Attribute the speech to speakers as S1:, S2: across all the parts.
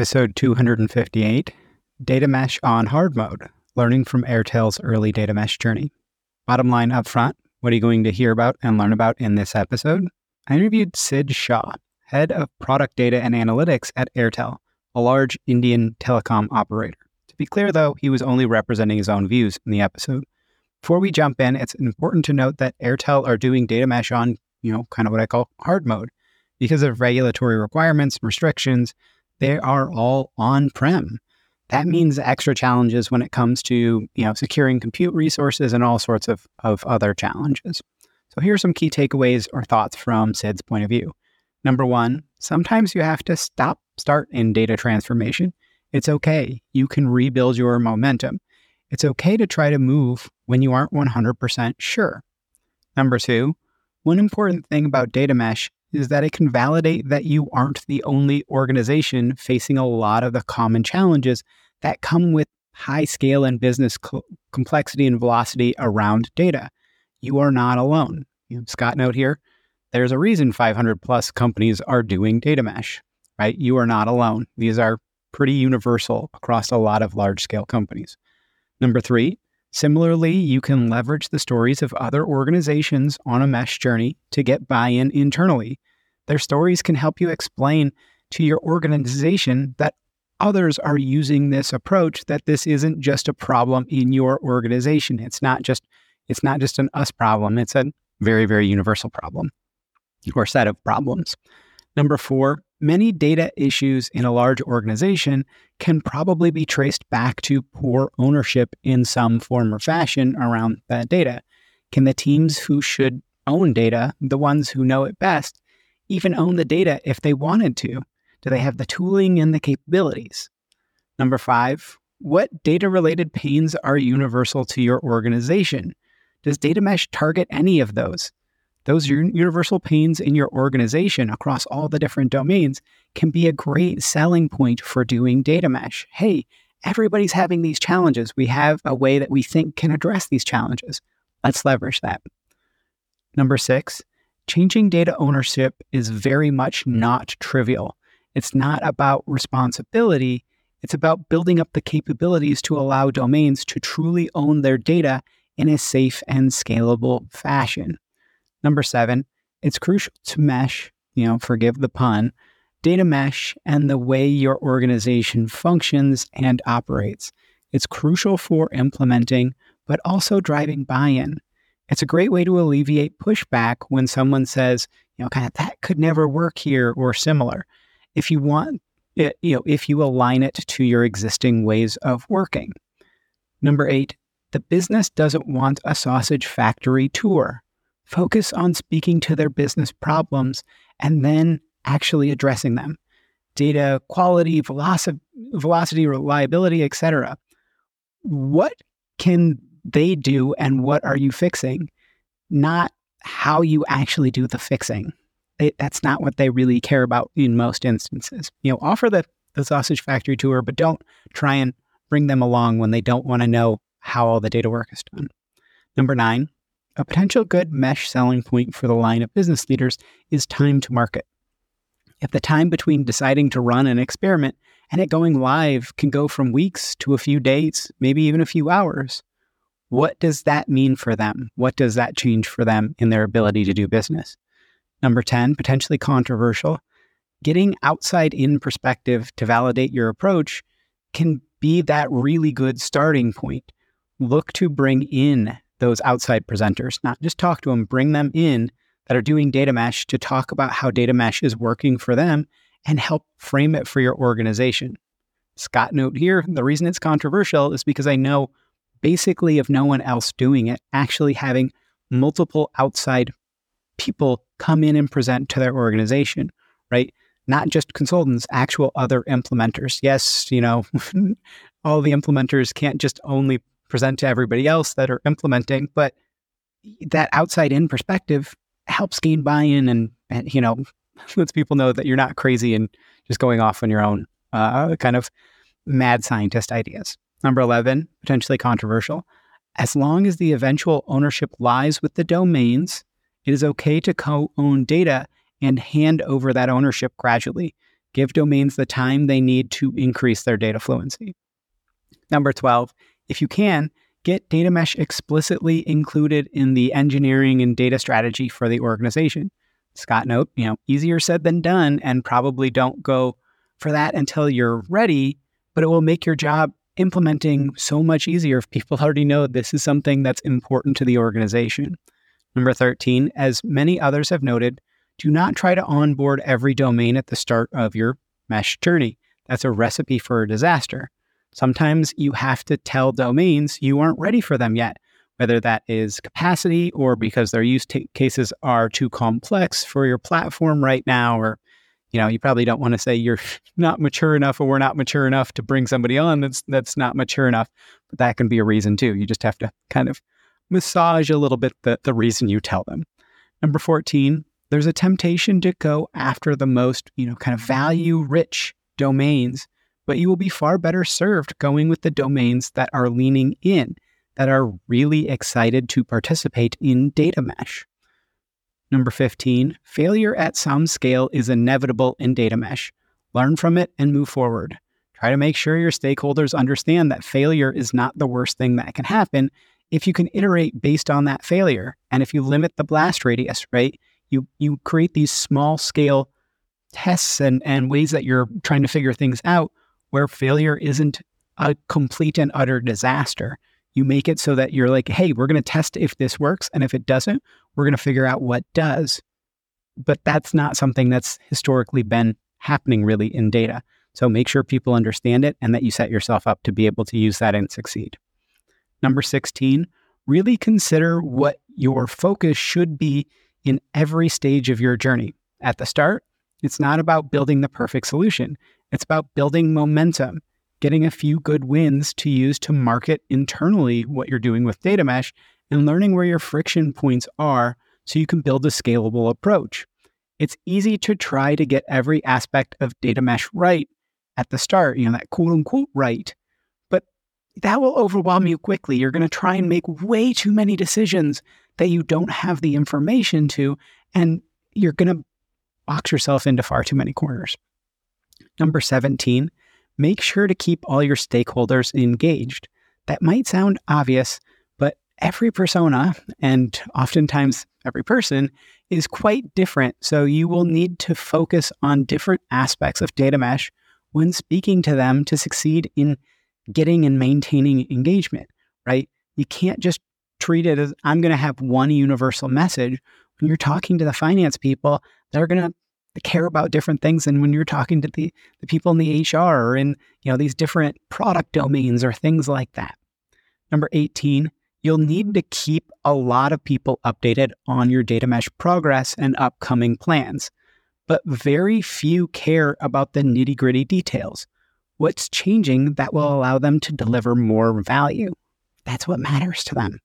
S1: Episode 258 Data Mesh on Hard Mode Learning from Airtel's Early Data Mesh Journey. Bottom line up front what are you going to hear about and learn about in this episode? I interviewed Sid Shah, head of product data and analytics at Airtel, a large Indian telecom operator. To be clear, though, he was only representing his own views in the episode. Before we jump in, it's important to note that Airtel are doing data mesh on, you know, kind of what I call hard mode because of regulatory requirements, and restrictions, they are all on-prem. That mm-hmm. means extra challenges when it comes to you know securing compute resources and all sorts of, of other challenges. So here are some key takeaways or thoughts from Sid's point of view. Number one, sometimes you have to stop, start in data transformation. It's okay. You can rebuild your momentum. It's okay to try to move when you aren't 100% sure. Number two, one important thing about data mesh is that it can validate that you aren't the only organization facing a lot of the common challenges that come with high scale and business co- complexity and velocity around data. You are not alone. Scott note here, there's a reason 500 plus companies are doing data mesh, right? You are not alone. These are pretty universal across a lot of large scale companies. Number three, Similarly, you can leverage the stories of other organizations on a mesh journey to get buy in internally. Their stories can help you explain to your organization that others are using this approach that this isn't just a problem in your organization. It's not just it's not just an us problem. It's a very very universal problem or set of problems. Number 4 many data issues in a large organization can probably be traced back to poor ownership in some form or fashion around that data. Can the teams who should own data, the ones who know it best, even own the data if they wanted to? Do they have the tooling and the capabilities? Number five, what data related pains are universal to your organization? Does data mesh target any of those? Those mm-hmm. universal pains in your organization across all the different domains can be a great selling point for doing data mesh. Hey, everybody's having these challenges. We have a way that we think can address these challenges. Let's leverage that. Number six, changing data ownership is very much not trivial. It's not about responsibility, it's about building up the capabilities to allow domains to truly own their data in a safe and scalable fashion. Number seven, it's crucial to mesh, you know, forgive the pun, data mesh and the way your organization functions and operates. It's crucial for implementing, but also driving buy in. It's a great way to alleviate pushback when someone says, you know, kind of that could never work here or similar. If you want it, you know, if you align it to your existing ways of working. Number eight, the business doesn't want a sausage factory tour. Focus on speaking to their business problems and then actually addressing them. Data quality, velocity, velocity reliability, etc. What can they do and what are you fixing? Not how you actually do the fixing. It, that's not what they really care about in most instances. You know, offer the, the sausage factory tour, but don't try and bring them along when they don't want to know how all the data work is done. Number nine, a potential good mesh selling point for the line of business leaders is time to market. If the time between deciding to run an experiment and it going live can go from weeks to a few days, maybe even a few hours, what does that mean for them? What does that change for them in their ability to do business? Number 10, potentially controversial, getting outside in perspective to validate your approach can be that really good starting point. Look to bring in those outside presenters, not just talk to them, bring them in that are doing data mesh to talk about how data mesh is working for them and help frame it for your organization. Scott note here, the reason it's controversial is because I know basically if no one else doing it, actually having multiple outside people come in and present to their organization, right? Not just consultants, actual other implementers. Yes, you know, all the implementers can't just only present to everybody else that are implementing, but that outside in perspective helps gain buy-in and, and you know lets people know that you're not crazy and just going off on your own uh, kind of mad scientist ideas. Number 11, potentially controversial. As long as the eventual ownership lies with the domains, it is okay to co own data and hand over that ownership gradually. Give domains the time they need to increase their data fluency. Number 12, if you can, get data mesh explicitly included in the engineering and data strategy for the organization. Scott note, you know, easier said than done, and probably don't go for that until you're ready, but it will make your job implementing so much easier if people already know this is something that's important to the organization. Number 13, as many others have noted, do not try to onboard every domain at the start of your mesh journey. That's a recipe for a disaster. Sometimes you have to tell domains you aren't ready for them yet, whether that is capacity or because their use t- cases are too complex for your platform right now, or you know, you probably don't want to say you're not mature enough or we're not mature enough to bring somebody on that's that's not mature enough, but that can be a reason too. You just have to kind of massage a little bit the, the reason you tell them. Number 14, there's a temptation to go after the most, you know, kind of value rich domains but you will be far better served going with the domains that are leaning in, that are really excited to participate in data mesh. Number 15, failure at some scale is inevitable in data mesh. Learn from it and move forward. Try to make sure your stakeholders understand that failure is not the worst thing that can happen if you can iterate based on that failure. And if you limit the blast radius, right? You you create these small scale tests and, and ways that you're trying to figure things out where failure isn't a complete and utter disaster. You make it so that you're like, hey, we're going to test if this works. And if it doesn't, we're going to figure out what does. But that's not something that's historically been happening really in data. So make sure people understand it and that you set yourself up to be able to use that and succeed. Number 16, really consider what your focus should be in every stage of your journey. At the start, it's not about building the perfect solution. It's about building momentum, getting a few good wins to use to market internally what you're doing with data mesh and learning where your friction points are so you can build a scalable approach. It's easy to try to get every aspect of data mesh right at the start, you know, that quote unquote right. But that will overwhelm you quickly. You're going to try and make way too many decisions that you don't have the information to, and you're going to box yourself into far too many corners. Number 17, make sure to keep all your stakeholders engaged. That might sound obvious, but every persona, and oftentimes every person, is quite different. So you will need to focus on different aspects of data mesh when speaking to them to succeed in getting and maintaining engagement, right? You can't just treat it as I'm going to have one universal message. When you're talking to the finance people, they're going to care about different things than when you're talking to the, the people in the HR or in you know these different product domains or things like that. Number 18, you'll need to keep a lot of people updated on your data mesh progress and upcoming plans. But very few care about the nitty gritty details. What's changing that will allow them to deliver more value? That's what matters to them.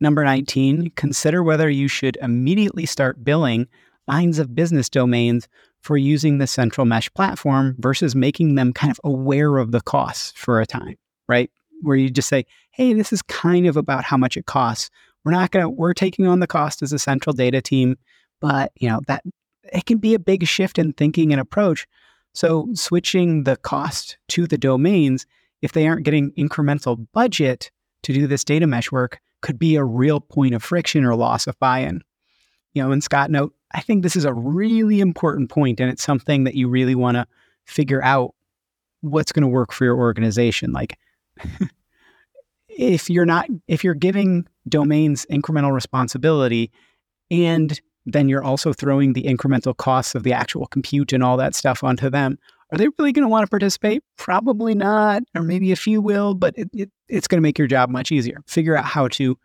S1: Number 19, consider whether you should immediately start billing lines of business domains for using the central mesh platform versus making them kind of aware of the costs for a time, right? Where you just say, hey, this is kind of about how much it costs. We're not going to, we're taking on the cost as a central data team, but you know, that it can be a big shift in thinking and approach. So switching the cost to the domains, if they aren't getting incremental budget to do this data mesh work, could be a real point of friction or loss of buy-in. You know, and Scott note, I think this is a really important point, and it's something that you really want to figure out what's going to work for your organization. Like, if you're not, if you're giving domains incremental responsibility, and then you're also throwing the incremental costs of the actual compute and all that stuff onto them, are they really going to want to participate? Probably not, or maybe a few will, but it, it, it's going to make your job much easier. Figure out how to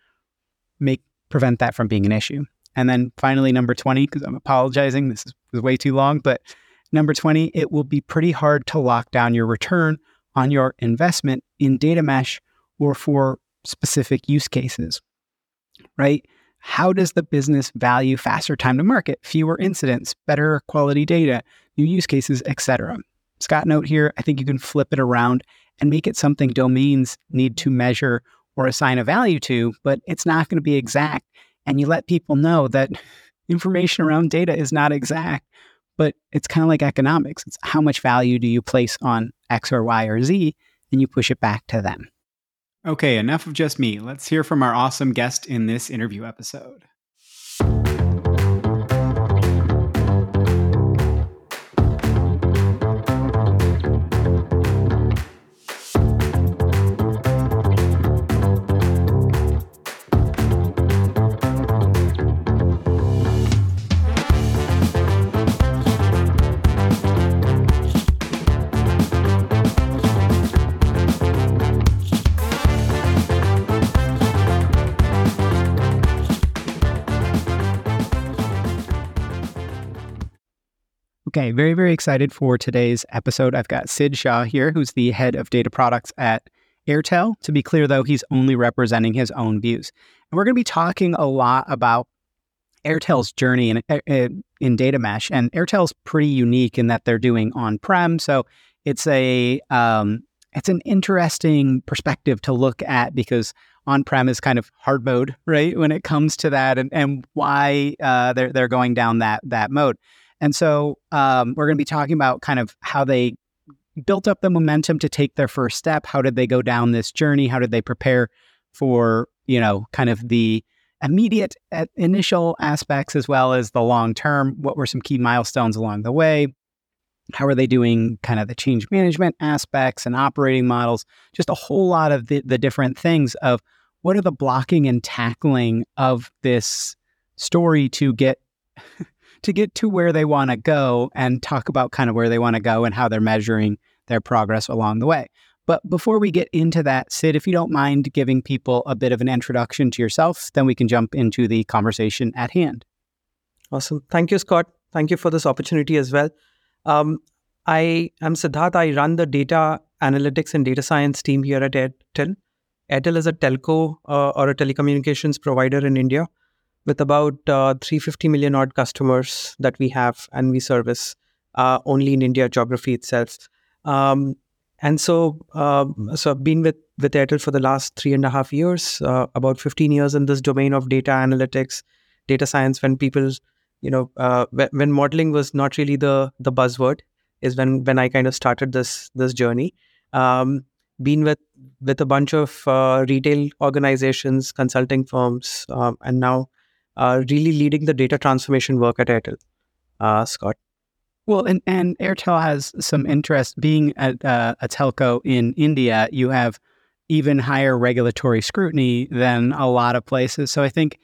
S1: make prevent that from being an issue. And then finally, number 20, because I'm apologizing, this is, way too long, but number 20, it will be pretty hard to lock down your return on your investment in data mesh or for specific use cases, right? How does the business value faster time to market, fewer incidents, better quality data, new use cases, etc.? Scott note here, I think you can flip it around and make it something domains need to measure or assign a value to, but it's not going to be exact and you let people know that information around data is not exact, but it's kind of like economics. It's how much value do you place on X or Y or Z, and you push it back to them. Okay, enough of just me. Let's hear from our awesome guest in this interview episode. Okay, very, very excited for today's episode. I've got Sid Shah here, who's the head of data products at Airtel. To be clear, though, he's only representing his own views. And we're going to be talking a lot about Airtel's journey in, uh, uh, in data mesh. And Airtel's pretty unique in that they're doing on prem. So it's a um, it's an interesting perspective to look at because on prem is kind of hard mode, right? When it comes to that, and, and why uh, they're they're going down that that mode. And so um, we're going to be talking about kind of how they built up the momentum to take their first step. How did they go down this journey? How did they prepare for, you know, kind of the immediate uh, initial aspects as well as the long term? What were some key milestones along the way? How are they doing kind of the change management aspects and operating models? Just a whole lot of the, the different things of what are the blocking and tackling of this story to get to get to where they want to go and talk about kind of where they want to go and how they're measuring their progress along the way. But before we get into that, Sid, if you don't mind giving people a bit of an introduction to yourself, then we can jump into the conversation at hand.
S2: Awesome. Thank you, Scott. Thank you for this opportunity as well. Um, I am Siddharth. I run the data analytics and data science team here at Airtel. Airtel is a telco uh, or a telecommunications provider in India with about uh, 350 million odd customers that we have and we service uh, only in India geography itself. Um, and so, uh, so I've been with with Airtel for the last three and a half years, uh, about 15 years in this domain of data analytics, data science. When people, you know, uh, when modeling was not really the the buzzword, is when when I kind of started this this journey. Um, been with with a bunch of uh, retail organizations, consulting firms, um, and now uh, really leading the data transformation work at Airtel. Uh, Scott.
S1: Well, and, and Airtel has some interest being a, uh, a telco in India. You have even higher regulatory scrutiny than a lot of places. So I think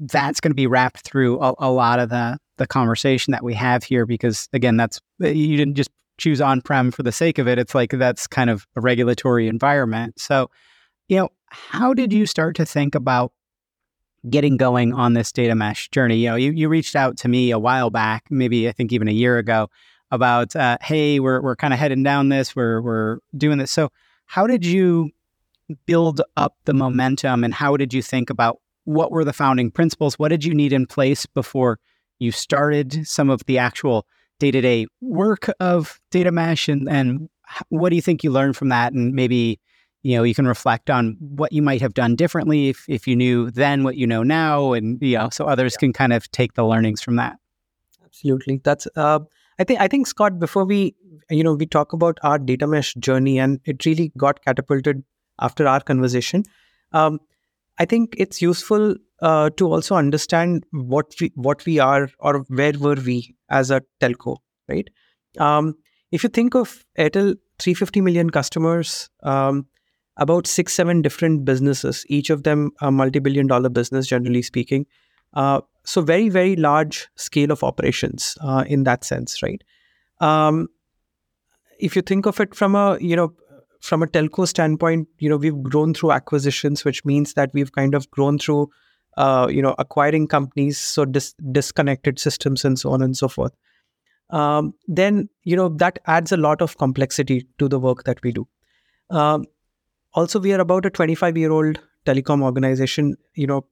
S1: that's going to be wrapped through a, a lot of the the conversation that we have here because again that's you didn't just choose on-prem for the sake of it it's like that's kind of a regulatory environment so you know how did you start to think about getting going on this data mesh journey. You know you, you reached out to me a while back maybe i think even a year ago about uh, hey we're, we're kind of heading down this we're, we're doing this. So how did you build up the momentum and how did you think about what were the founding principles? What did you need in place before you started some of the actual day-to-day work of data mesh? And, and what do you think you learned from that? And maybe you know you can reflect on what you might have done differently if, if you knew then what you know now and you know so others yeah. can kind of take the learnings from that
S2: absolutely that's uh, i think i think scott before we you know we talk about our data mesh journey and it really got catapulted after our conversation um, i think it's useful uh, to also understand what we what we are or where were we as a telco, right? Um, if you think of Airtel, 350 million customers, um, about six seven different businesses, each of them a multi-billion dollar business, generally speaking. Uh, so very very large scale of operations uh, in that sense, right? Um, if you think of it from a you know from a telco standpoint, you know we've grown through acquisitions, which means that we've kind of grown through uh, you know, acquiring companies, so dis- disconnected systems and so on and so forth. Um, then you know that adds a lot of complexity to the work that we do. Um, also, we are about a 25 year old telecom organization. You know,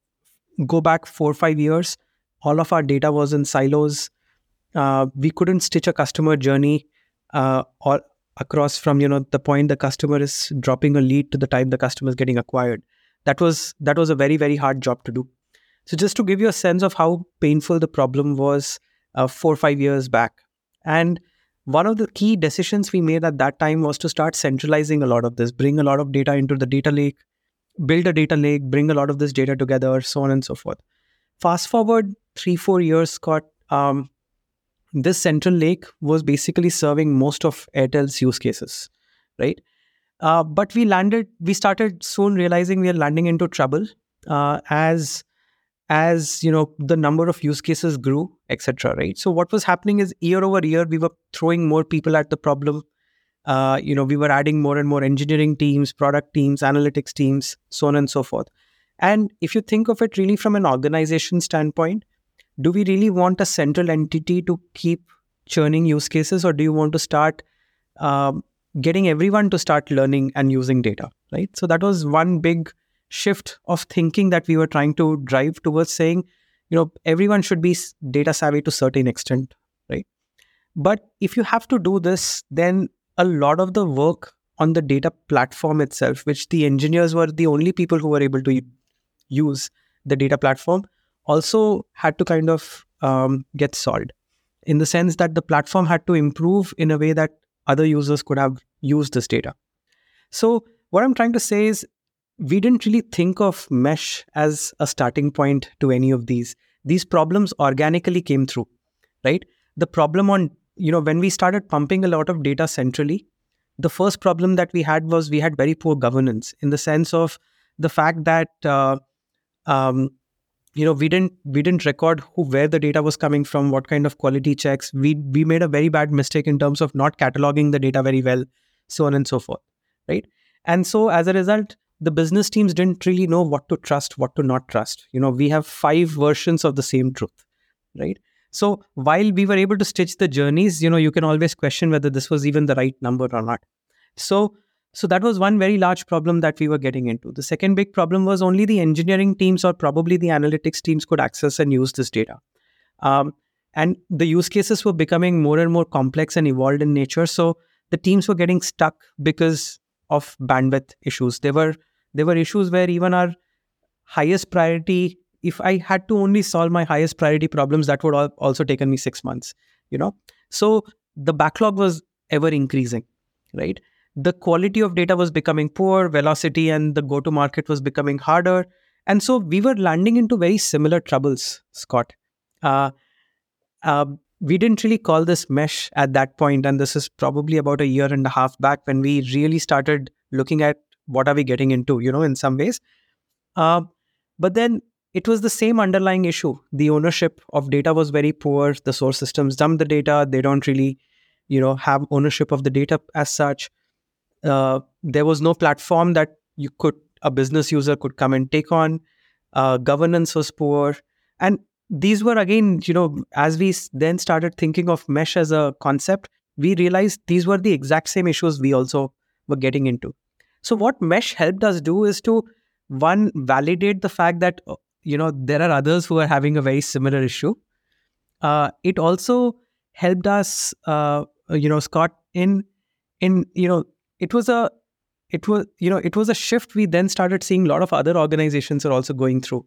S2: go back four or five years, all of our data was in silos. Uh, we couldn't stitch a customer journey uh, or across from you know the point the customer is dropping a lead to the time the customer is getting acquired that was that was a very very hard job to do so just to give you a sense of how painful the problem was uh, four or five years back and one of the key decisions we made at that time was to start centralizing a lot of this bring a lot of data into the data lake build a data lake bring a lot of this data together so on and so forth. Fast forward three four years scott um, this central lake was basically serving most of airtel's use cases right? Uh, but we landed, we started soon realizing we are landing into trouble uh, as as you know the number of use cases grew etc right? So what was happening is year over year we were throwing more people at the problem. Uh, you know we were adding more and more engineering teams product teams analytics teams so on and so forth. And if you think of it really from an organization standpoint do we really want a central entity to keep churning use cases or do you want to start um, getting everyone to start learning and using data, right? So that was one big shift of thinking that we were trying to drive towards saying, you know, everyone should be data savvy to certain extent, right? But if you have to do this, then a lot of the work on the data platform itself, which the engineers were the only people who were able to use the data platform, also had to kind of um, get solved in the sense that the platform had to improve in a way that other users could have used this data. So, what I'm trying to say is, we didn't really think of mesh as a starting point to any of these. These problems organically came through, right? The problem on, you know, when we started pumping a lot of data centrally, the first problem that we had was we had very poor governance in the sense of the fact that uh, um, you know we didn't we didn't record who where the data was coming from what kind of quality checks we we made a very bad mistake in terms of not cataloging the data very well so on and so forth right and so as a result the business teams didn't really know what to trust what to not trust you know we have five versions of the same truth right so while we were able to stitch the journeys you know you can always question whether this was even the right number or not so so that was one very large problem that we were getting into. The second big problem was only the engineering teams or probably the analytics teams could access and use this data. Um, and the use cases were becoming more and more complex and evolved in nature. So the teams were getting stuck because of bandwidth issues. There were there were issues where even our highest priority, if I had to only solve my highest priority problems, that would have also taken me six months. You know, so the backlog was ever increasing, right? the quality of data was becoming poor, velocity and the go to market was becoming harder. And so we were landing into very similar troubles, Scott. Uh, uh, we didn't really call this mesh at that point, and this is probably about a year and a half back when we really started looking at what are we getting into you know in some ways. Uh, but then it was the same underlying issue. The ownership of data was very poor. The source systems dump the data. They don't really you know have ownership of the data as such. Uh, there was no platform that you could a business user could come and take on. Uh, governance was poor. And these were again you know as we then started thinking of mesh as a concept we realized these were the exact same issues we also were getting into so what mesh helped us do is to one validate the fact that uh, you know there are others who are having a very similar issue. Uh, it also helped us uh, you know scott in in you know it was a it was you know it was a shift we then started seeing a lot of other organizations are also going through.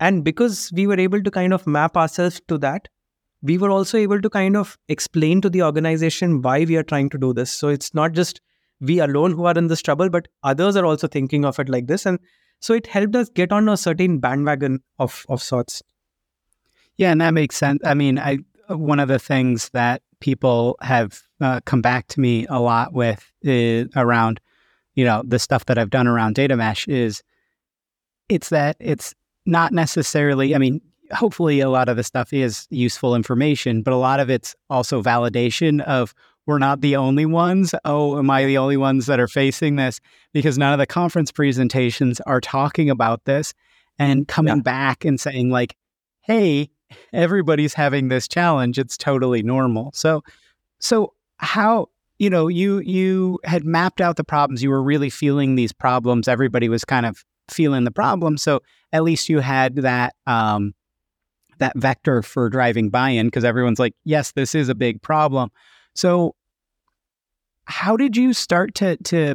S2: And because we were able to kind of map ourselves to that we were also able to kind of explain to the organization why we are trying to do this. So it's not just we alone who are in this trouble but others are also thinking of it like this. And so it helped us get on a certain bandwagon of of sorts.
S1: Yeah and that makes sense. I mean i one of the things that people have uh, come back to me a lot with is around you know the stuff that i've done around data mesh is it's that it's not necessarily i mean hopefully a lot of the stuff is useful information but a lot of it's also validation of we're not the only ones. Oh, am I the only ones that are facing this? Because none of the conference presentations are talking about this and coming yeah. back and saying, like, hey, everybody's having this challenge. It's totally normal. So, so how, you know, you you had mapped out the problems. You were really feeling these problems. Everybody was kind of feeling the problem. So at least you had that um, that vector for driving buy-in because everyone's like, yes, this is a big problem. So how did you start to to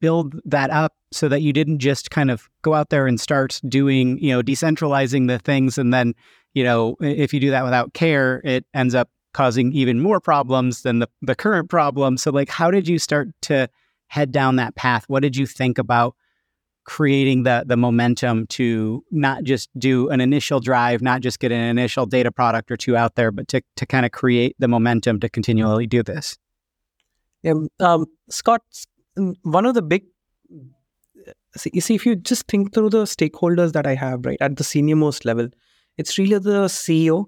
S1: build that up so that you didn't just kind of go out there and start doing, you know, decentralizing the things and then, you know, if you do that without care, it ends up causing even more problems than the, the current problem. So like how did you start to head down that path? What did you think about creating the the momentum to not just do an initial drive, not just get an initial data product or two out there, but to to kind of create the momentum to continually do this?
S2: Yeah, um, Scott, one of the big see, you see, if you just think through the stakeholders that I have, right, at the senior most level, it's really the CEO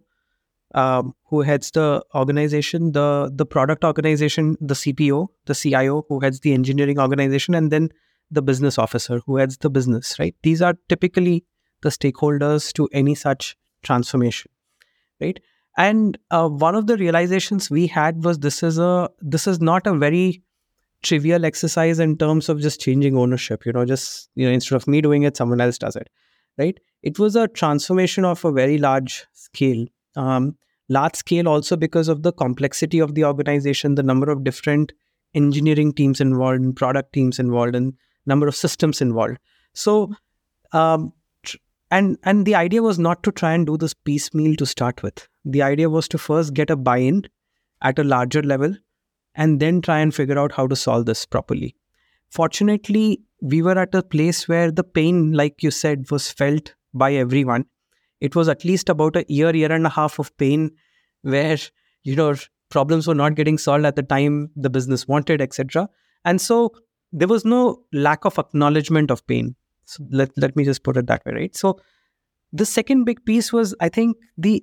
S2: um, who heads the organization, the the product organization, the CPO, the CIO who heads the engineering organization, and then the business officer who heads the business, right? These are typically the stakeholders to any such transformation, right? And uh, one of the realizations we had was this is a this is not a very trivial exercise in terms of just changing ownership you know just you know instead of me doing it someone else does it right? It was a transformation of a very large scale um, large scale also because of the complexity of the organization the number of different engineering teams involved and product teams involved and number of systems involved. So um, and and the idea was not to try and do this piecemeal to start with. The idea was to first get a buy-in at a larger level and then try and figure out how to solve this properly. Fortunately we were at a place where the pain like you said was felt by everyone. It was at least about a year year and a half of pain where you know problems were not getting solved at the time the business wanted etc and so there was no lack of acknowledgement of pain so let, let me just put it that way right so the second big piece was i think the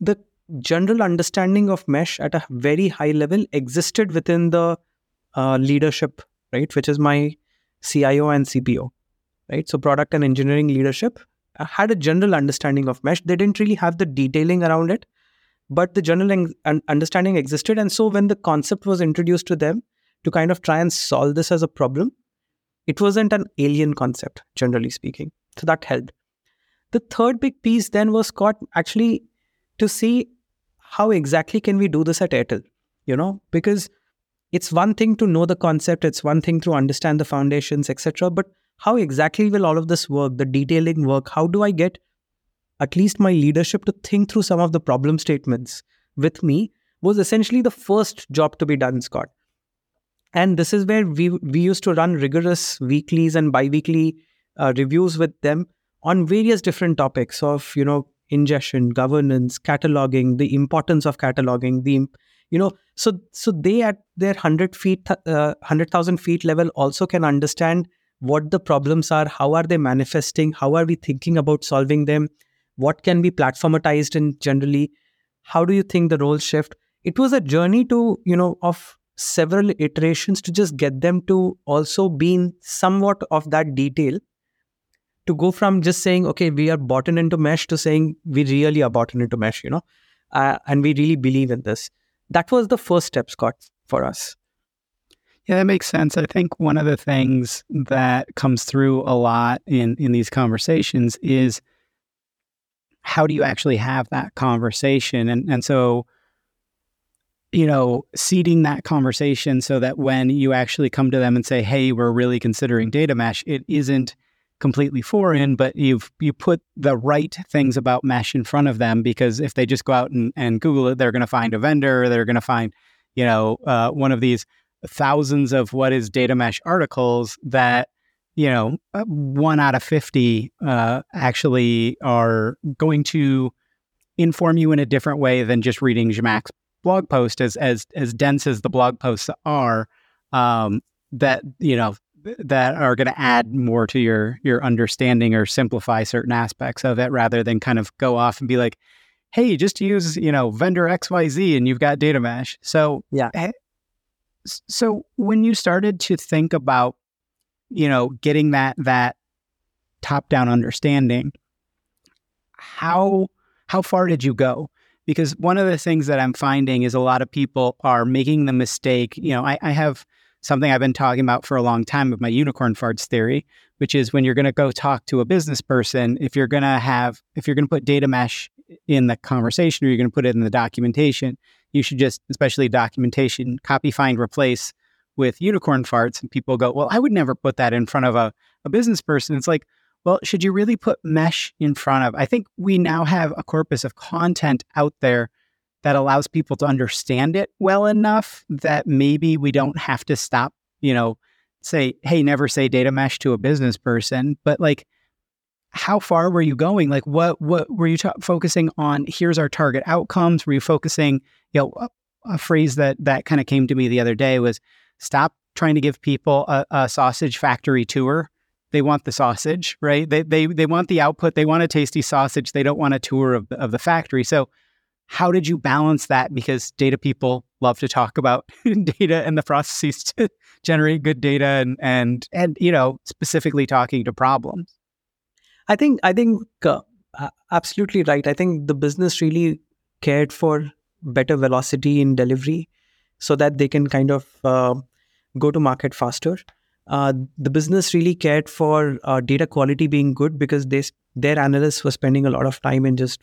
S2: the general understanding of mesh at a very high level existed within the uh, leadership, right? Which is my CIO and CPO, right? So product and engineering leadership uh, had a general understanding of mesh. They didn't really have the detailing around it, but the general understanding existed. And so when the concept was introduced to them to kind of try and solve this as a problem, it wasn't an alien concept, generally speaking. So that helped. The third big piece then was Scott actually to see how exactly can we do this at Airtel, you know, because it's one thing to know the concept, it's one thing to understand the foundations, etc. But how exactly will all of this work, the detailing work? How do I get at least my leadership to think through some of the problem statements with me was essentially the first job to be done, Scott. And this is where we we used to run rigorous weeklies and biweekly uh, reviews with them on various different topics of you know ingestion, governance, cataloging, the importance of cataloging, the you know, so so they at their hundred feet, uh, hundred thousand feet level also can understand what the problems are, how are they manifesting, how are we thinking about solving them, what can be platformatized and generally, how do you think the roles shift? It was a journey to, you know, of several iterations to just get them to also be in somewhat of that detail to go from just saying, okay, we are bought into mesh to saying we really are bought into mesh, you know, uh, and we really believe in this. That was the first step, Scott, for us.
S1: Yeah, that makes sense. I think one of the things that comes through a lot in in these conversations is how do you actually have that conversation? And and so you know, seeding that conversation so that when you actually come to them and say, "Hey, we're really considering data mesh," it isn't completely foreign, but you've you put the right things about mesh in front of them because if they just go out and, and Google it, they're going to find a vendor, they're going to find, you know, uh, one of these thousands of what is data mesh articles that you know uh, one out of 50 uh, actually are going to inform you in a different way than just reading Zhamak's blog post as as as dense as the blog posts are um, that you know that are going to add more to your your understanding or simplify certain aspects of it rather than kind of go off and be like hey just use you know vendor xyz and you've got data mesh. So
S2: yeah.
S1: eh, so when you started to think about you know getting that that top down understanding how how far did you go because one of the things that i'm finding is a lot of people are making the mistake you know i, I have something I've been talking about for a long time with my unicorn farts theory, which is when you're going to go talk to a business person, if you're going to have, if you're going to put data mesh in the conversation or you're going to put it in the documentation, you should just, especially documentation, copy, find, replace with unicorn farts. And people go, well, I would never put that in front of a, a business person. It's like, well, should you really put mesh in front of? I think we now have a corpus of content out there that allows people to understand it well enough that maybe we don't have to stop, you know, say, hey, never say data mesh to a business person, but like, how far were you going? Like, what what were you ta- focusing on? Here's our target outcomes. Were you focusing? You know, a, a phrase that that kind of came to me the other day was, stop trying to give people a, a sausage factory tour. They want the sausage, right? They they they want the output. They want a tasty sausage. They don't want a tour of the, of the factory. So how did you balance that? Because data people love to talk about data and the processes to generate good data and and and you know specifically talking to problems.
S2: I think I think uh, absolutely right. I think the business really cared for better velocity in delivery, so that they can kind of uh, go to market faster. Uh, the business really cared for uh, data quality being good because they their analysts were spending a lot of time in just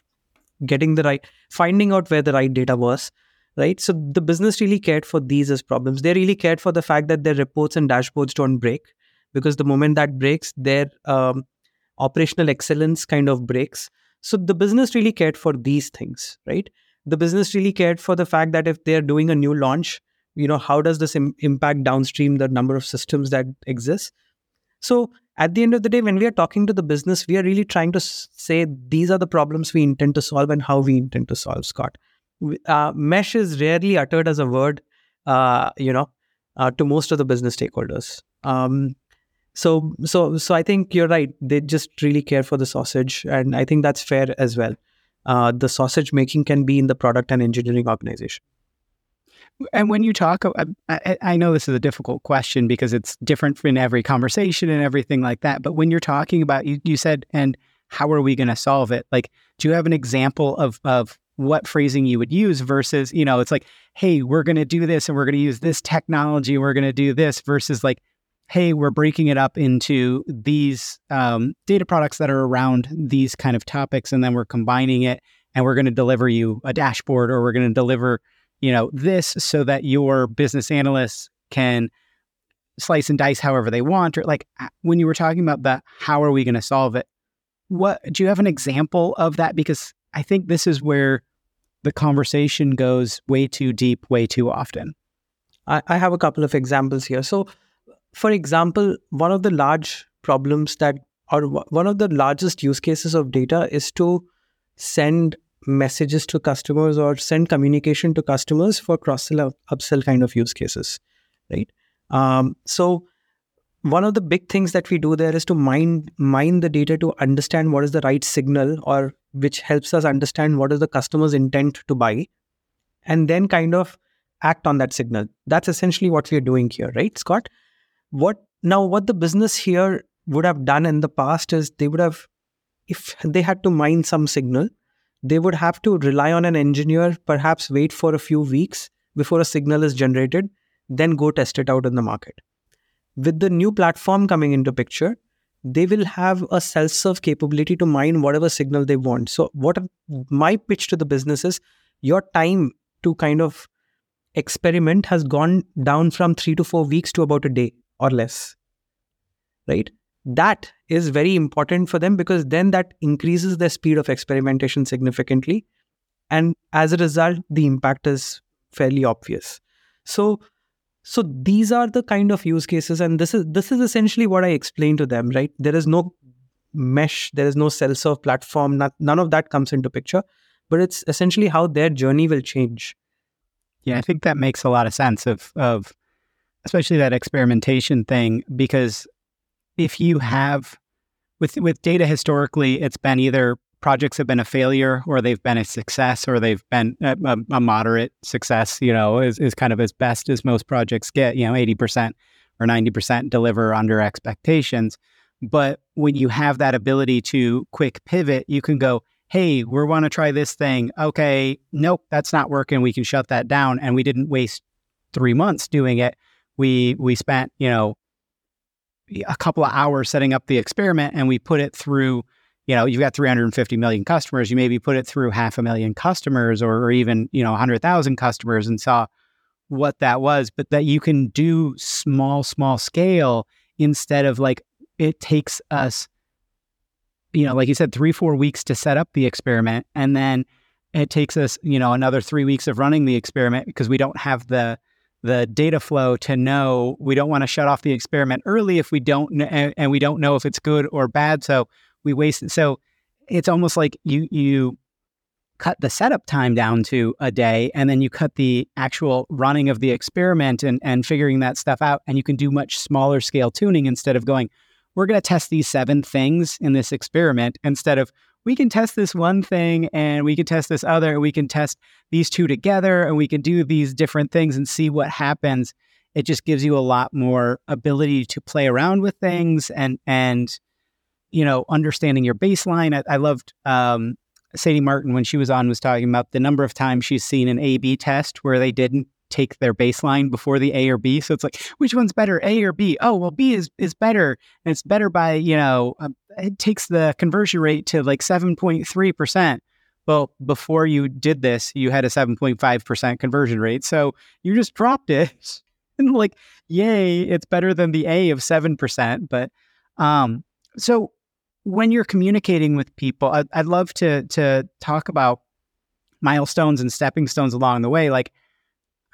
S2: getting the right finding out where the right data was right? So the business really cared for these as problems. They really cared for the fact that their reports and dashboards don't break because the moment that breaks their um, operational excellence kind of breaks. So the business really cared for these things right? The business really cared for the fact that if they're doing a new launch you know how does this Im- impact downstream the number of systems that exist so at the end of the day, when we are talking to the business, we are really trying to say these are the problems we intend to solve and how we intend to solve, Scott. Uh, mesh is rarely uttered as a word, uh, you know, uh, to most of the business stakeholders. Um, so, so, so I think you're right. They just really care for the sausage, and I think that's fair as well. Uh, the sausage making can be in the product and engineering organization.
S1: And when you talk, I, I, know this is a difficult question because it's different in every conversation and everything like that. But when you're talking about, you, you said, and how are we going to solve it? Like, do you have an example of of what phrasing you would use versus, you know, it's like, hey, we're going to do this and we're going to use this technology, we're going to do this versus like, hey, we're breaking it up into these um, data products that are around these kind of topics, and then we're combining it, and we're going to deliver you a dashboard, or we're going to deliver you know, this so that your business analysts can slice and dice however they want or like when you were talking about that how are we going to solve it? What do you have an example of that? Because i think this is where the conversation goes way too deep way too often.
S2: I, I have a couple of examples here. So for example one of the large problems that or one of the largest use cases of data is to send messages to customers or send communication to customers for cross sell upsell kind of use cases right? Um, so one of the big things that we do there is to mine mine the data to understand what is the right signal or which helps us understand what is the customer's intent to buy and then kind of act on that signal. That's essentially what we are doing here right scott? What now what the business here would have done in the past is they would have if they had to mine some signal they would have to rely on an engineer perhaps wait for a few weeks before a signal is generated then go test it out in the market. With the new platform coming into picture they will have a self-serve capability to mine whatever signal they want. So what my pitch to the business is your time to kind of experiment has gone down from 3 to 4 weeks to about a day or less right that is very important for them because then that increases the speed of experimentation significantly. And as a result the impact is fairly obvious. So so these are the kind of use cases. And this is this is essentially what i explained to them right? There is no mesh there is no self-serve platform not, none of that comes into picture. But it's essentially how their journey will change.
S1: Yeah i think that makes a lot of sense of of especially that experimentation thing because if you have with with data historically it's been either projects have been a failure or they've been a success or they've been a, a, a moderate success, you know, is, is kind of as best as most projects get, you know, 80% or 90% deliver under expectations. But when you have that ability to quick pivot, you can go, hey, we want to try this thing. Okay, nope, that's not working. We can shut that down. And we didn't waste three months doing it. We we spent, you know, a couple of hours setting up the experiment and we put it through you know, you've got 350 million customers, you maybe put it through half a million customers or, or even, you know, 100,000 customers and saw what that was, but that you can do small, small scale instead of like it takes us, you know, like you said, three, four weeks to set up the experiment. And then it takes us, you know, another three weeks of running the experiment because we don't have the, the data flow to know we don't want to shut off the experiment early if we don't and we don't know if it's good or bad so we wasted. So it's almost like you you cut the setup time down to a day and then you cut the actual running of the experiment and, and figuring that stuff out and you can do much smaller scale tuning instead of going we're going to test these seven things in this experiment instead of we can test this one thing and we can test this other and we can test these two together and we can do these different things and see what happens it just gives you a lot more ability to play around with things and and you know, understanding your baseline. I, I loved um, Sadie Martin when she was on was talking about the number of times she's seen an A/B test where they didn't take their baseline before the A or B. So it's like, which one's better, A or B? Oh, well, B is is better, and it's better by you know, uh, it takes the conversion rate to like seven point three percent. Well, before you did this, you had a seven point five percent conversion rate, so you just dropped it, and like, yay, it's better than the A of seven percent. But um, so when you're communicating with people, I'd, I'd love to to talk about milestones and stepping stones along the way. Like,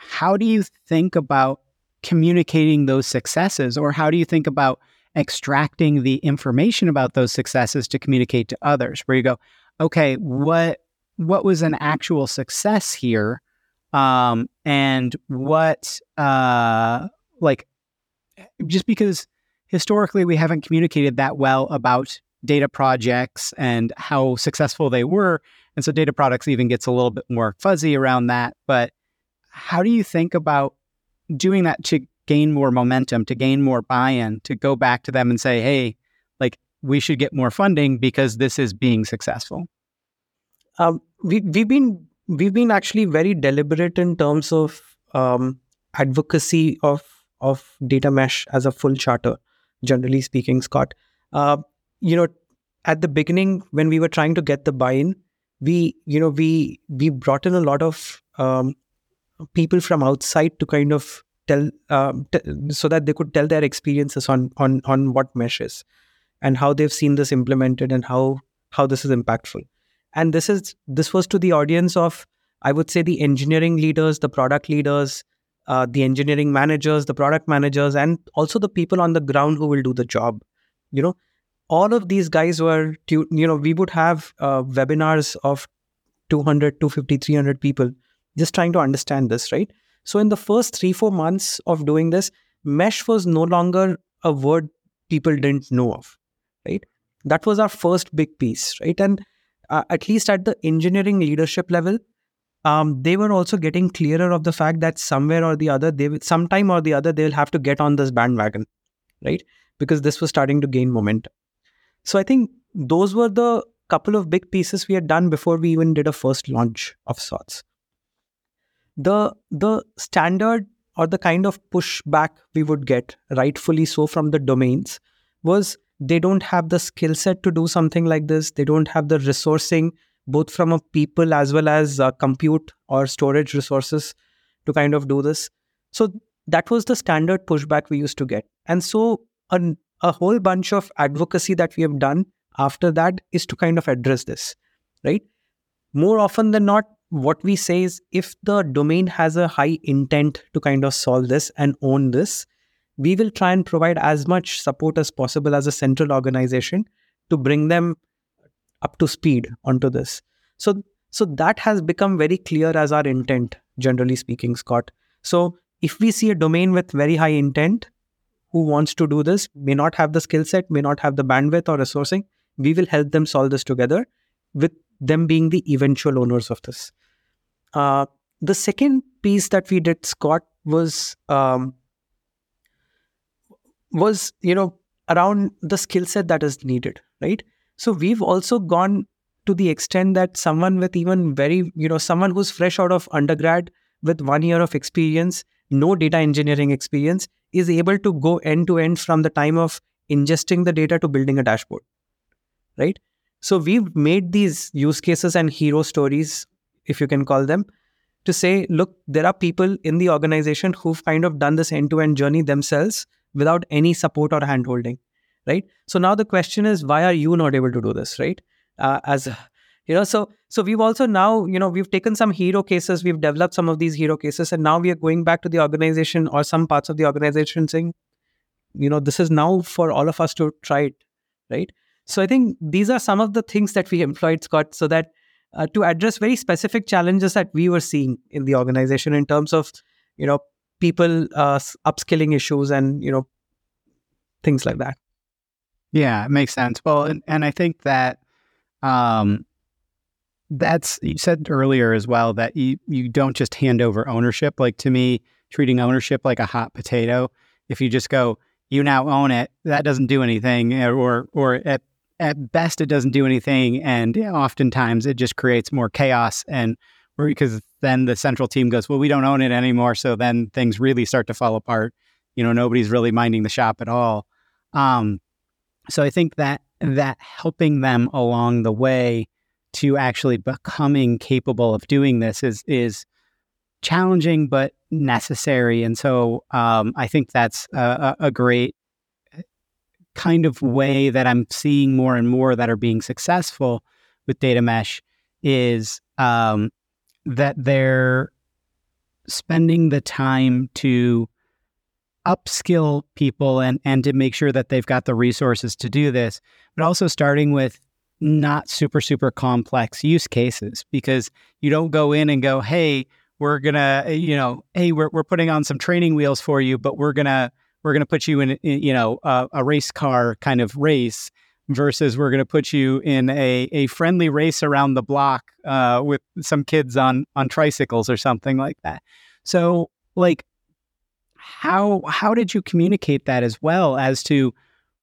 S1: how do you think about communicating those successes, or how do you think about extracting the information about those successes to communicate to others? Where you go, okay, what what was an actual success here, um, and what uh, like just because historically we haven't communicated that well about data projects and how successful they were. And so data products even gets a little bit more fuzzy around that. But how do you think about doing that to gain more momentum, to gain more buy in, to go back to them and say, hey, like we should get more funding because this is being successful?
S2: Um, we, we've been we've been actually very deliberate in terms of um, advocacy of of data mesh as a full charter. Generally speaking, Scott, uh, you know, at the beginning when we were trying to get the buy-in, we, you know, we we brought in a lot of um, people from outside to kind of tell, um, t- so that they could tell their experiences on on on what meshes and how they've seen this implemented and how how this is impactful. And this is this was to the audience of I would say the engineering leaders, the product leaders, uh, the engineering managers, the product managers, and also the people on the ground who will do the job. You know, all of these guys were you know we would have uh, webinars of 200 250 300 people just trying to understand this right so in the first 3 4 months of doing this mesh was no longer a word people didn't know of, right? That was our first big piece, right? And uh, at least at the engineering leadership level, um, they were also getting clearer of the fact that somewhere or the other, they will, sometime or the other, they will have to get on this bandwagon, right? Because this was starting to gain momentum. So I think those were the couple of big pieces we had done before we even did a first launch of sorts. The the standard or the kind of pushback we would get, rightfully so, from the domains was they don't have the skill set to do something like this. They don't have the resourcing, both from a people as well as uh, compute or storage resources to kind of do this. So that was the standard pushback we used to get. And so a, a whole bunch of advocacy that we have done after that is to kind of address this, right? More often than not, what we say is if the domain has a high intent to kind of solve this and own this, we will try and provide as much support as possible as a central organization to bring them up to speed onto this. So, so that has become very clear as our intent, generally speaking, Scott. So, if we see a domain with very high intent who wants to do this, may not have the skill set, may not have the bandwidth or resourcing, we will help them solve this together with them being the eventual owners of this. Uh, the second piece that we did, Scott, was um, was you know around the skill set that is needed, right? So we've also gone to the extent that someone with even very you know someone who's fresh out of undergrad with one year of experience, no data engineering experience, is able to go end to end from the time of ingesting the data to building a dashboard, right? So we've made these use cases and hero stories if you can call them, to say, look, there are people in the organization who've kind of done this end to end journey themselves without any support or handholding, right? So now the question is, why are you not able to do this, right? Uh, as you know, so so we've also now, you know, we've taken some hero cases, we've developed some of these hero cases, and now we are going back to the organization or some parts of the organization saying, you know, this is now for all of us to try it, right? So I think these are some of the things that we employed, Scott, so that uh, to address very specific challenges that we were seeing in the organization in terms of you know people uh, upskilling issues and you know things like that.
S1: Yeah it makes sense. Well and, and i think that um that's you said earlier as well that you you don't just hand over ownership. Like to me treating ownership like a hot potato. If you just go you now own it that doesn't do anything or or at at best it doesn't do anything and oftentimes it just creates more chaos and because then the central team goes well we don't own it anymore so then things really start to fall apart. You know nobody's really minding the shop at all. Um, so i think that that helping them along the way to actually becoming capable of doing this is is challenging but necessary and so um, i think that's a, a great kind of way that I'm seeing more and more that are being successful with data mesh is um, that they're spending the time to upskill people and and to make sure that they've got the resources to do this, but also starting with not super super complex use cases because you don't go in and go, hey, we're gonna you know, hey, we're we're putting on some training wheels for you, but we're gonna we're going to put you in, in you know a, race car kind of race versus we're going to put you in a, a friendly race around the block uh, with some kids on on tricycles or something like that. So like how how did you communicate that as well as to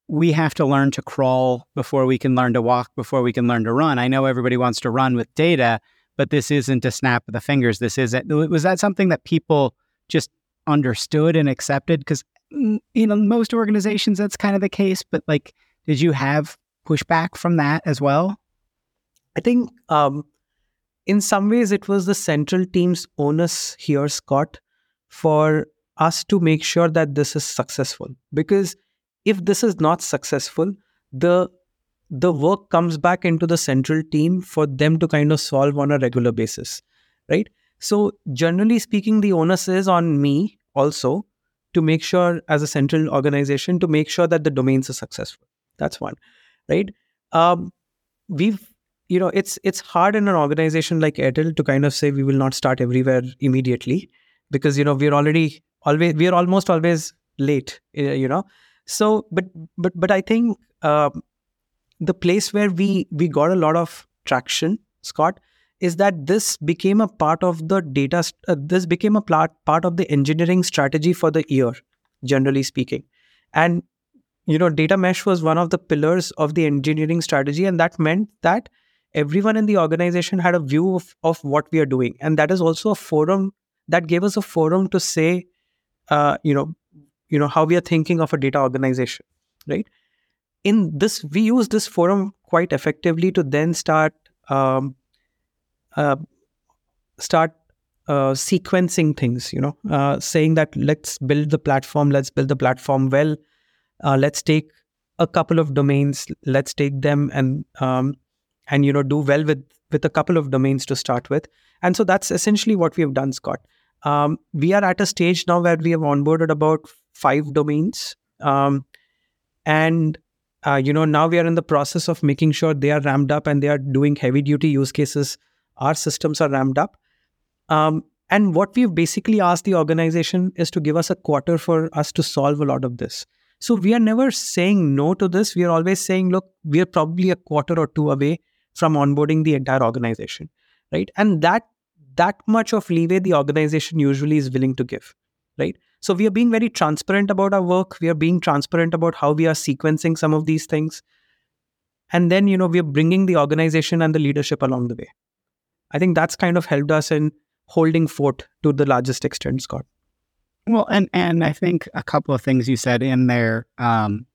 S1: we have to learn to crawl before we can learn to walk before we can learn to run? I know everybody wants to run with data but this isn't a snap of the fingers. This isn't was that something that people just understood and accepted? Because you know, most organizations that's kind of the case, but like, did you have pushback from that as well?
S2: I think um, in some ways it was the central team's onus here, Scott, for us to make sure that this is successful. Because if this is not successful, the the work comes back into the central team for them to kind of solve on a regular basis, right? So generally speaking, the onus is on me also to make sure as a central organization to make sure that the domains are successful. That's one right? Um, we've you know it's it's hard in an organization like airtel to kind of say we will not start everywhere immediately because you know we're already always we're almost always late eh, you know? So, but but but I think uh, the place where we we got a lot of traction, Scott, is that this became a part of the data. Uh, this became a part part of the engineering strategy for the year, generally speaking, and you know, data mesh was one of the pillars of the engineering strategy, and that meant that everyone in the organization had a view of, of what we are doing, and that is also a forum that gave us a forum to say, uh, you know, you know how we are thinking of a data organization, right? In this, we use this forum quite effectively to then start um, uh, start uh, sequencing things. You know, uh, saying that let's build the platform, let's build the platform well. Uh, let's take a couple of domains, let's take them and um, and you know do well with with a couple of domains to start with. And so that's essentially what we have done, Scott. Um, we are at a stage now where we have onboarded about five domains, um, and uh, you know now we are in the process of making sure they are ramped up and they are doing heavy duty use cases our systems are ramped up um, and what we've basically asked the organization is to give us a quarter for us to solve a lot of this so we are never saying no to this we are always saying look we are probably a quarter or two away from onboarding the entire organization right and that that much of leeway the organization usually is willing to give right so we are being very transparent about our work. We are being transparent about how we are sequencing some of these things. And then, you know, we are bringing the organization and the leadership along the way. I think that's kind of helped us in holding fort to the largest extent, Scott.
S1: Well, and and I think a couple of things you said in there. Um,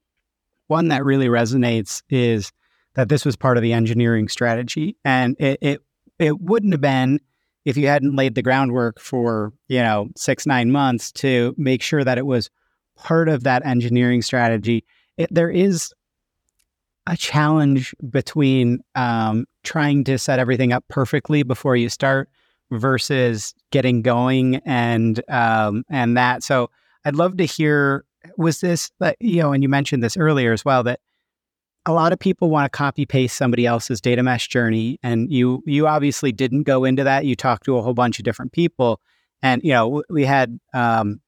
S1: one that really resonates is that this was part of the engineering strategy, and it it, it wouldn't have been if you hadn't laid the groundwork for, you know, six, nine months to make sure that it was part of that engineering strategy, it, there is a challenge between um, trying to set everything up perfectly before you start versus getting going and um, and that. So I'd love to hear was this you know, and you mentioned this earlier as well that a lot of people want to copy paste somebody else's data mesh journey and you you obviously didn't go into that you talked to a whole bunch of different people and you know we had um,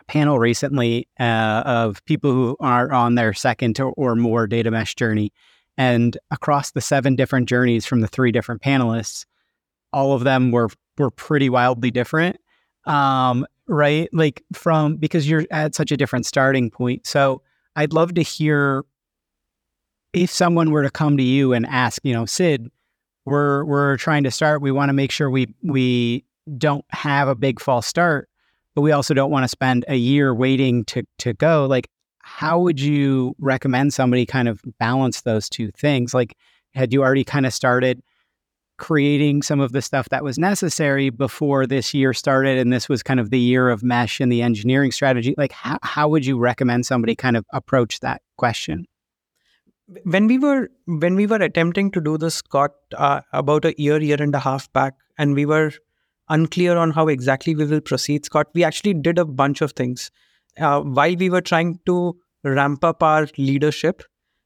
S1: a panel recently uh, of people who are on their second or more data mesh journey and across the seven different journeys from the three different panelists all of them were were pretty wildly different. Um, right? Like from because you're at such a different starting point. So i'd love to hear if someone were to come to you and ask, you know, Sid, we're we're trying to start, we want to make sure we we don't have a big false start, but we also don't want to spend a year waiting to to go. Like, how would you recommend somebody kind of balance those two things? Like, had you already kind of started creating some of the stuff that was necessary before this year started and this was kind of the year of mesh and the engineering strategy? Like how, how would you recommend somebody kind of approach that question?
S2: When we were when we were attempting to do this scott uh, about a year year and a half back and we were unclear on how exactly we will proceed scott we actually did a bunch of things. Uh, while we were trying to ramp up our leadership.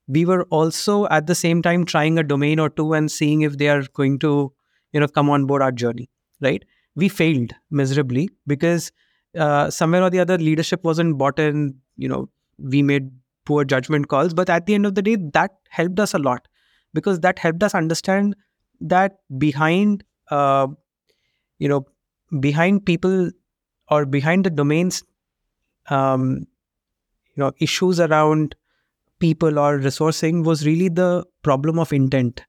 S2: We were also at the same time trying a domain or two and seeing if they are going to you know come on board our journey right? We failed miserably because uh, somewhere or the other leadership wasn't bought in you know we made poor judgment calls. But at the end of the day that helped us a lot because that helped us understand that behind uh, you know behind people or behind the domains um, know issues around people or resourcing was really the problem of intent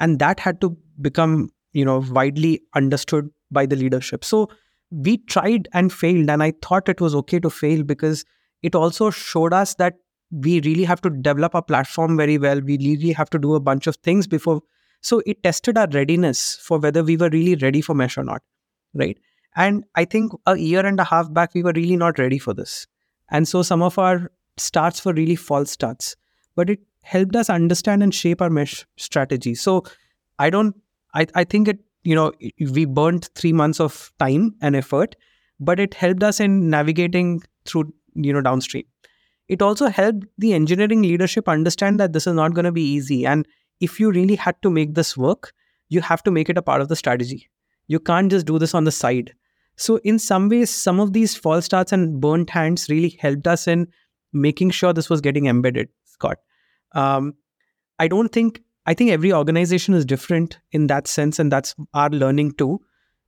S2: and that had to become you know widely understood by the leadership so we tried and failed and i thought it was okay to fail because it also showed us that we really have to develop our platform very well. We really have to do a bunch of things before. So it tested our readiness for whether we were really ready for mesh or not. Right. And I think a year and a half back, we were really not ready for this. And so some of our starts were really false starts, but it helped us understand and shape our mesh strategy. So I don't, I, I think it, you know, we burnt three months of time and effort, but it helped us in navigating through, you know, downstream it also helped the engineering leadership understand that this is not going to be easy. And if you really had to make this work, you have to make it a part of the strategy. You can't just do this on the side. So, in some ways, some of these false starts and burnt hands really helped us in making sure this was getting embedded, Scott. Um, I don't think I think every organization is different in that sense, and that's our learning too.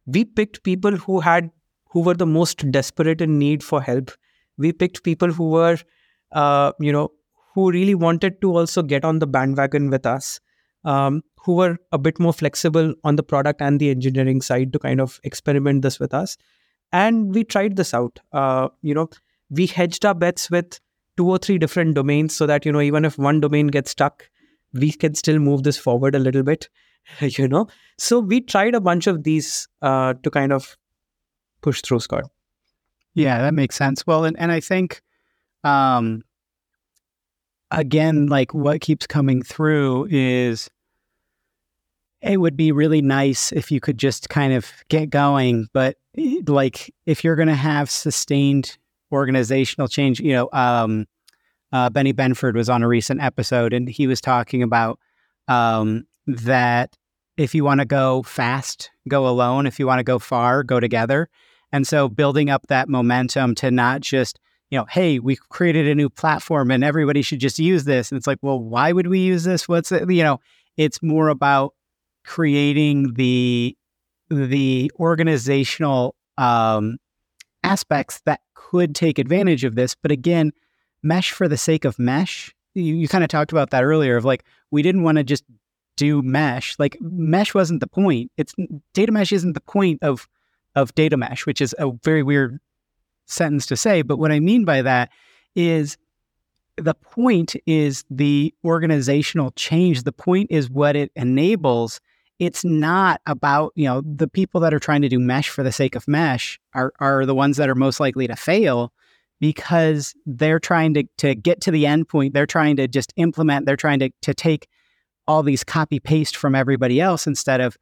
S2: We picked people who had who were the most desperate in need for help. We picked people who were, uh, you know, who really wanted to also get on the bandwagon with us, um, who were a bit more flexible on the product and the engineering side to kind of experiment this with us. And we tried this out. Uh, you know, we hedged our bets with two or three different domains so that, you know, even if one domain gets stuck, we can still move this forward a little bit, you know. So we tried a bunch of these uh, to kind of push through, Scott.
S1: Yeah, that makes sense. Well, and, and I think um, again, like what keeps coming through is it would be really nice if you could just kind of get going. But eh, like if you're going to have sustained organizational change, you know, um, uh, Benny Benford was on a recent episode and he was talking about um, that if you want to go fast, go alone. If you want to go far, go together. And so building up that momentum to not just you know, hey, we created a new platform and everybody should just use this. And it's like, well, why would we use this? What's it? You know, it's more about creating the the organizational um, aspects that could take advantage of this. But again, mesh for the sake of mesh. You, you kind of talked about that earlier. Of like, we didn't want to just do mesh. Like, mesh wasn't the point. It's data mesh isn't the point of of data mesh, which is a very weird sentence to say, but what I mean by that is the point is the organizational change. The point is what it enables. It's not about, you know, the people that are trying to do mesh for the sake of mesh are, are the ones that are most likely to fail because they're trying to, to get to the end point. They're trying to just implement, they're trying to, to take all these copy paste from everybody else instead of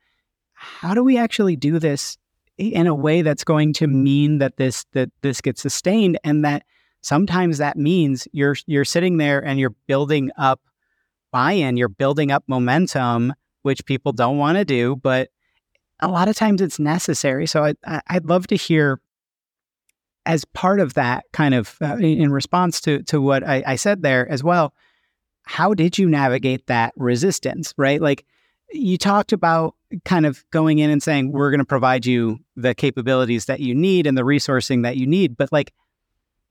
S1: how do we actually do this in a way that's going to mean that this that this gets sustained and that sometimes that means you're you're sitting there and you're building up buy-in you're building up momentum which people don't want to do but a lot of times it's necessary so I, i'd love to hear as part of that kind of uh, in response to to what I, I said there as well how did you navigate that resistance right? Like you talked about kind of going in and saying we're going to provide you the capabilities that you need and the resourcing that you need but like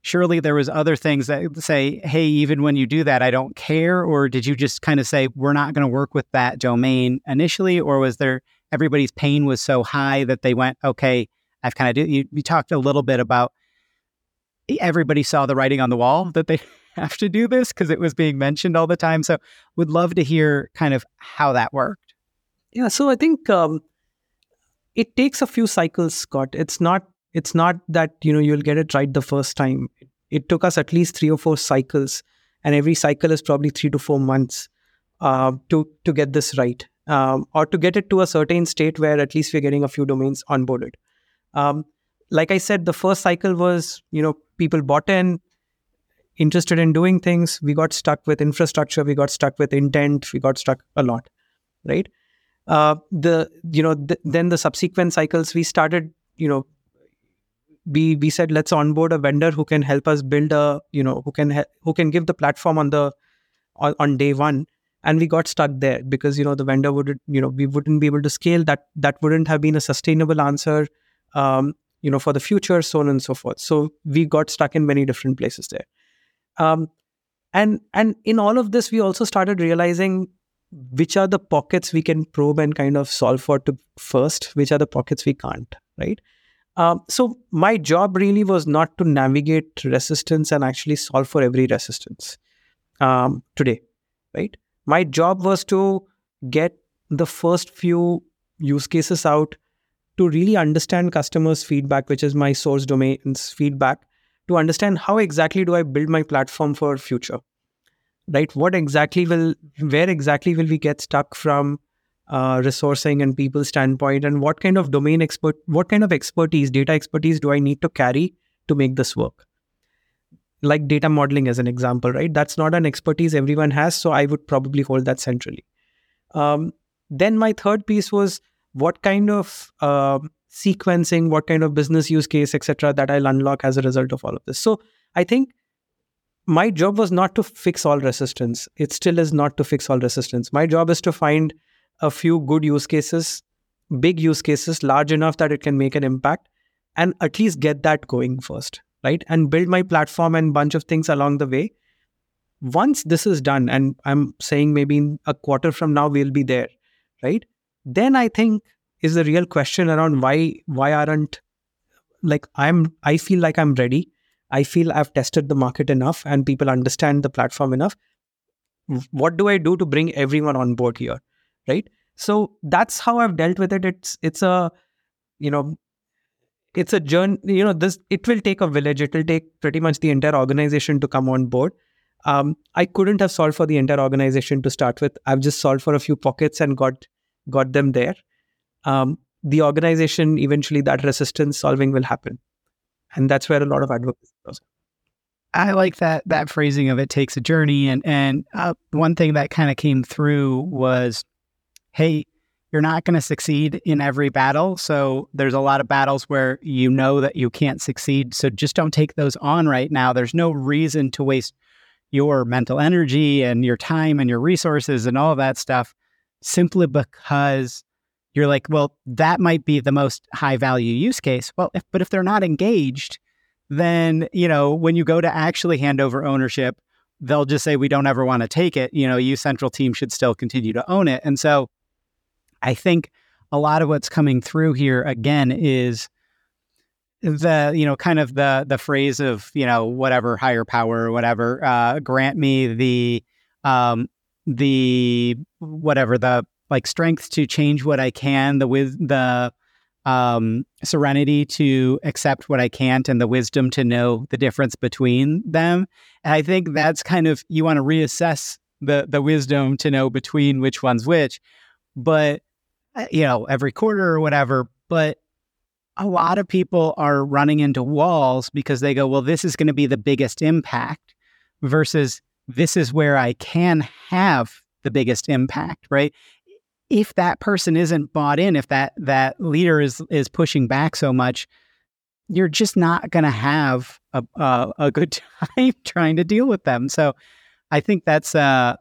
S1: surely there was other things that say hey even when you do that i don't care or did you just kind of say we're not going to work with that domain initially or was there everybody's pain was so high that they went okay i've kind of do you, you talked a little bit about everybody saw the writing on the wall that they have to do this because it was being mentioned all the time so would love to hear kind of how that worked
S2: yeah, so I think um, it takes a few cycles, Scott. It's not it's not that you know you'll get it right the first time. It, it took us at least three or four cycles, and every cycle is probably three to four months uh, to to get this right, um, or to get it to a certain state where at least we're getting a few domains onboarded. Um, like I said, the first cycle was you know people bought in, interested in doing things. We got stuck with infrastructure. We got stuck with intent. We got stuck a lot, right? uh, the you know th- then the subsequent cycles we started you know we we said let's onboard a vendor who can help us build a you know who can who can give the platform on the on, on day one. And we got stuck there because you know the vendor would you know we wouldn't be able to scale. That that wouldn't have been a sustainable answer um, you know for the future so on and so forth. So we got stuck in many different places there. Um, and and in all of this we also started realizing which are the pockets we can probe and kind of solve for to first which are the pockets we can't right um, so my job really was not to navigate resistance and actually solve for every resistance um, today right? My job was to get the first few use cases out to really understand customers feedback which is my source domains feedback to understand how exactly do i build my platform for future right? What exactly will where exactly will we get stuck from uh, resourcing and people standpoint and what kind of domain expert what kind of expertise data expertise do i need to carry to make this work like data modeling as an example right that's not an expertise everyone has so i would probably hold that centrally um, then my third piece was what kind of uh, sequencing what kind of business use case etc that i'll unlock as a result of all of this so i think my job was not to fix all resistance. It still is not to fix all resistance. My job is to find a few good use cases, big use cases, large enough that it can make an impact, and at least get that going first, right? And build my platform and bunch of things along the way. Once this is done, and I'm saying maybe in a quarter from now we'll be there, right? Then I think is the real question around why why aren't like I'm I feel like I'm ready I feel I've tested the market enough and people understand the platform enough. What do I do to bring everyone on board here? Right. So that's how I've dealt with it. It's it's a you know it's a journey you know this it will take a village it will take pretty much the entire organization to come on board um, i couldn't have solved for the entire organization to start with i've just solved for a few pockets and got got them there um, the organization eventually that resistance solving will happen and that's where a lot of advocacy goes.
S1: I like that that phrasing of it takes a journey, and and uh, one thing that kind of came through was, hey, you're not going to succeed in every battle. So there's a lot of battles where you know that you can't succeed. So just don't take those on right now. There's no reason to waste your mental energy and your time and your resources and all of that stuff simply because you're like, well, that might be the most high value use case. Well, if, but if they're not engaged, then, you know, when you go to actually hand over ownership, they'll just say, we don't ever want to take it. You know, you central team should still continue to own it. And so I think a lot of what's coming through here again is the you know kind of the the phrase of you know whatever higher power or whatever uh, grant me the um the whatever the like strength to change what I can, the with the um, serenity to accept what I can't, and the wisdom to know the difference between them. And I think that's kind of you want to reassess the the wisdom to know between which one's which, but Uh, you know every quarter or whatever. But a lot of people are running into walls because they go, well, this is going to be the biggest impact versus this is where I can have the biggest impact, right? if that person isn't bought in, if that that leader is is pushing back so much, you're just not going to have a, a, a good time trying to deal with them. So, I think that's a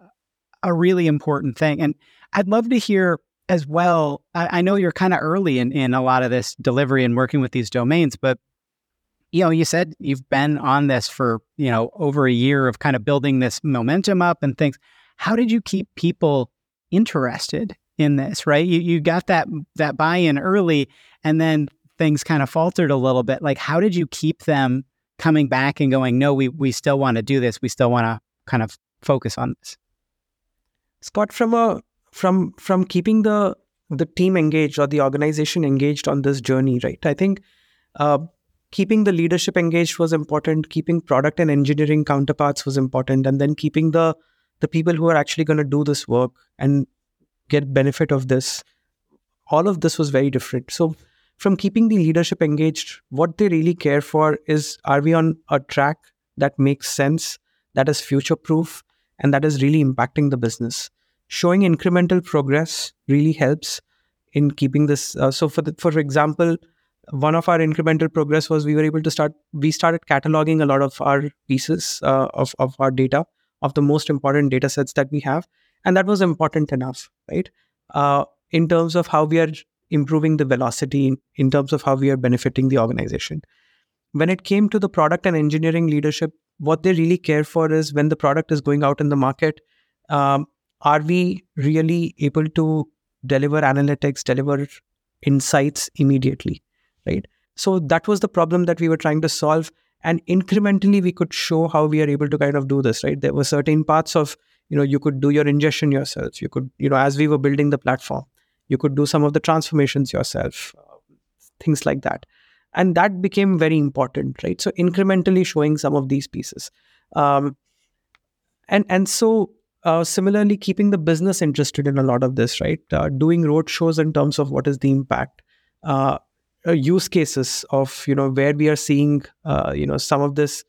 S1: a really important thing, and I'd love to hear as well. I, I know you're kind of early in in a lot of this delivery and working with these domains, but you know, you said you've been on this for you know over a year of kind of building this momentum up and things. How did you keep people interested in this, right? You you got that that buy-in early and then things kind of faltered a little bit. Like how did you keep them coming back and going, "No, we we still want to do this. We still want to kind of focus on this."
S2: Scott from a from from keeping the the team engaged or the organization engaged on this journey, right? I think uh, keeping the leadership engaged was important. Keeping product and engineering counterparts was important, and then keeping the the people who are actually going to do this work and get benefit of this all of this was very different so from keeping the leadership engaged what they really care for is are we on a track that makes sense that is future proof and that is really impacting the business showing incremental progress really helps in keeping this uh, so for the, for example one of our incremental progress was we were able to start we started cataloging a lot of our pieces uh, of, of our data of the most important data sets that we have and that was important enough right? Uh, in terms of how we are improving the velocity in, in terms of how we are benefiting the organization. When it came to the product and engineering leadership what they really care for is when the product is going out in the market um, are we really able to deliver analytics deliver insights immediately right? So that was the problem that we were trying to solve. And incrementally we could show how we are able to kind of do this right? There were certain parts of you know you could do your ingestion yourself. You could you know as we were building the platform you could do some of the transformations yourself things like that. And that became very important right? So incrementally showing some of these pieces. Um, and and so uh, similarly keeping the business interested in a lot of this right uh, doing road shows in terms of what is the impact uh, uh use cases of you know where we are seeing uh, you know some of this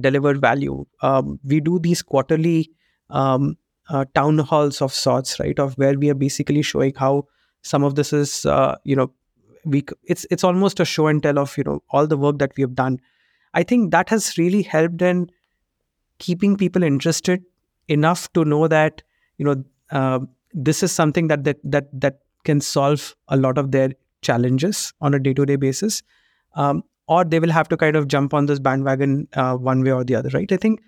S2: delivered value um, we do these quarterly um, uh, town halls of sorts, right? Of where we are basically showing how some of this is, you know, we it's it's almost a show and tell of you know all the work that we have done. I think that has really helped in keeping people interested enough to know that you know uh, this is something that that that that can solve a lot of their challenges on a day-to-day basis. Um, or they will have to kind of jump on this bandwagon uh, one way or the other right? I think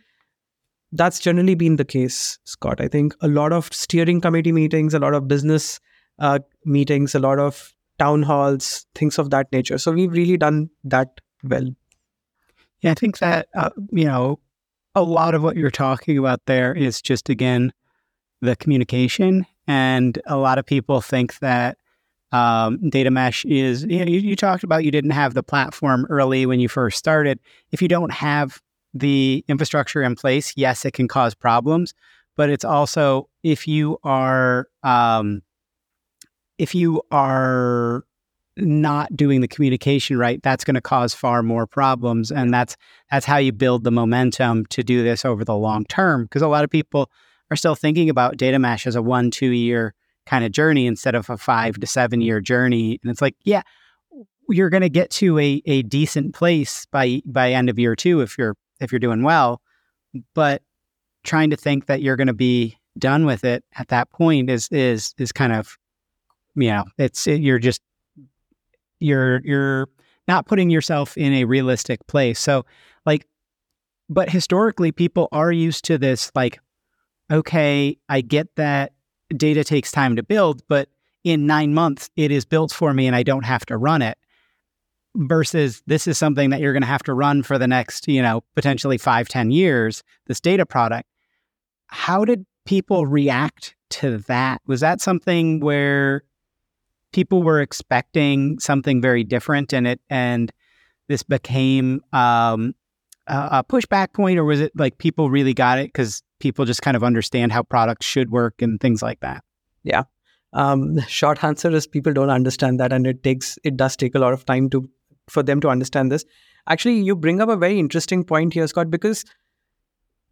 S2: that's generally been the case scott. I think a lot of steering committee meetings a lot of business uh, meetings a lot of town halls things of that nature. So we've really done that well.
S1: Yeah i think that uh, you know a lot of what you're talking about there is just again the communication and a lot of people think that um, data mesh is, you, know, you, you talked about you didn't have the platform early when you first started. If you don't have the infrastructure in place, yes, it can cause problems, but it's also if you are, um, if you are not doing the communication right, that's going to cause far more problems, and that's that's how you build the momentum to do this over the long term. Because a lot of people are still thinking about data mesh as a one two year kind of journey instead of a five to seven year journey. And it's like, yeah, you're going to get to a, a decent place by by end of year two if you're if you're doing well, but trying to think that you're going to be done with it at that point is is is kind of you know it's it, you're just you're you're not putting yourself in a realistic place. So like but historically people are used to this like okay, I get that data takes time to build, but in nine months, it is built for me and I don't have to run it. Versus this is something that you're going to have to run for the next, you know, potentially five, ten years, this data product. How did people react to that? Was that something where people were expecting something very different and it, and this became um, a pushback point, or was it like people really got it because people just kind of understand how products should work and things like that?
S2: Yeah. Um, short answer is people don't understand that, and it takes it does take a lot of time to for them to understand this. Actually, you bring up a very interesting point here, Scott, because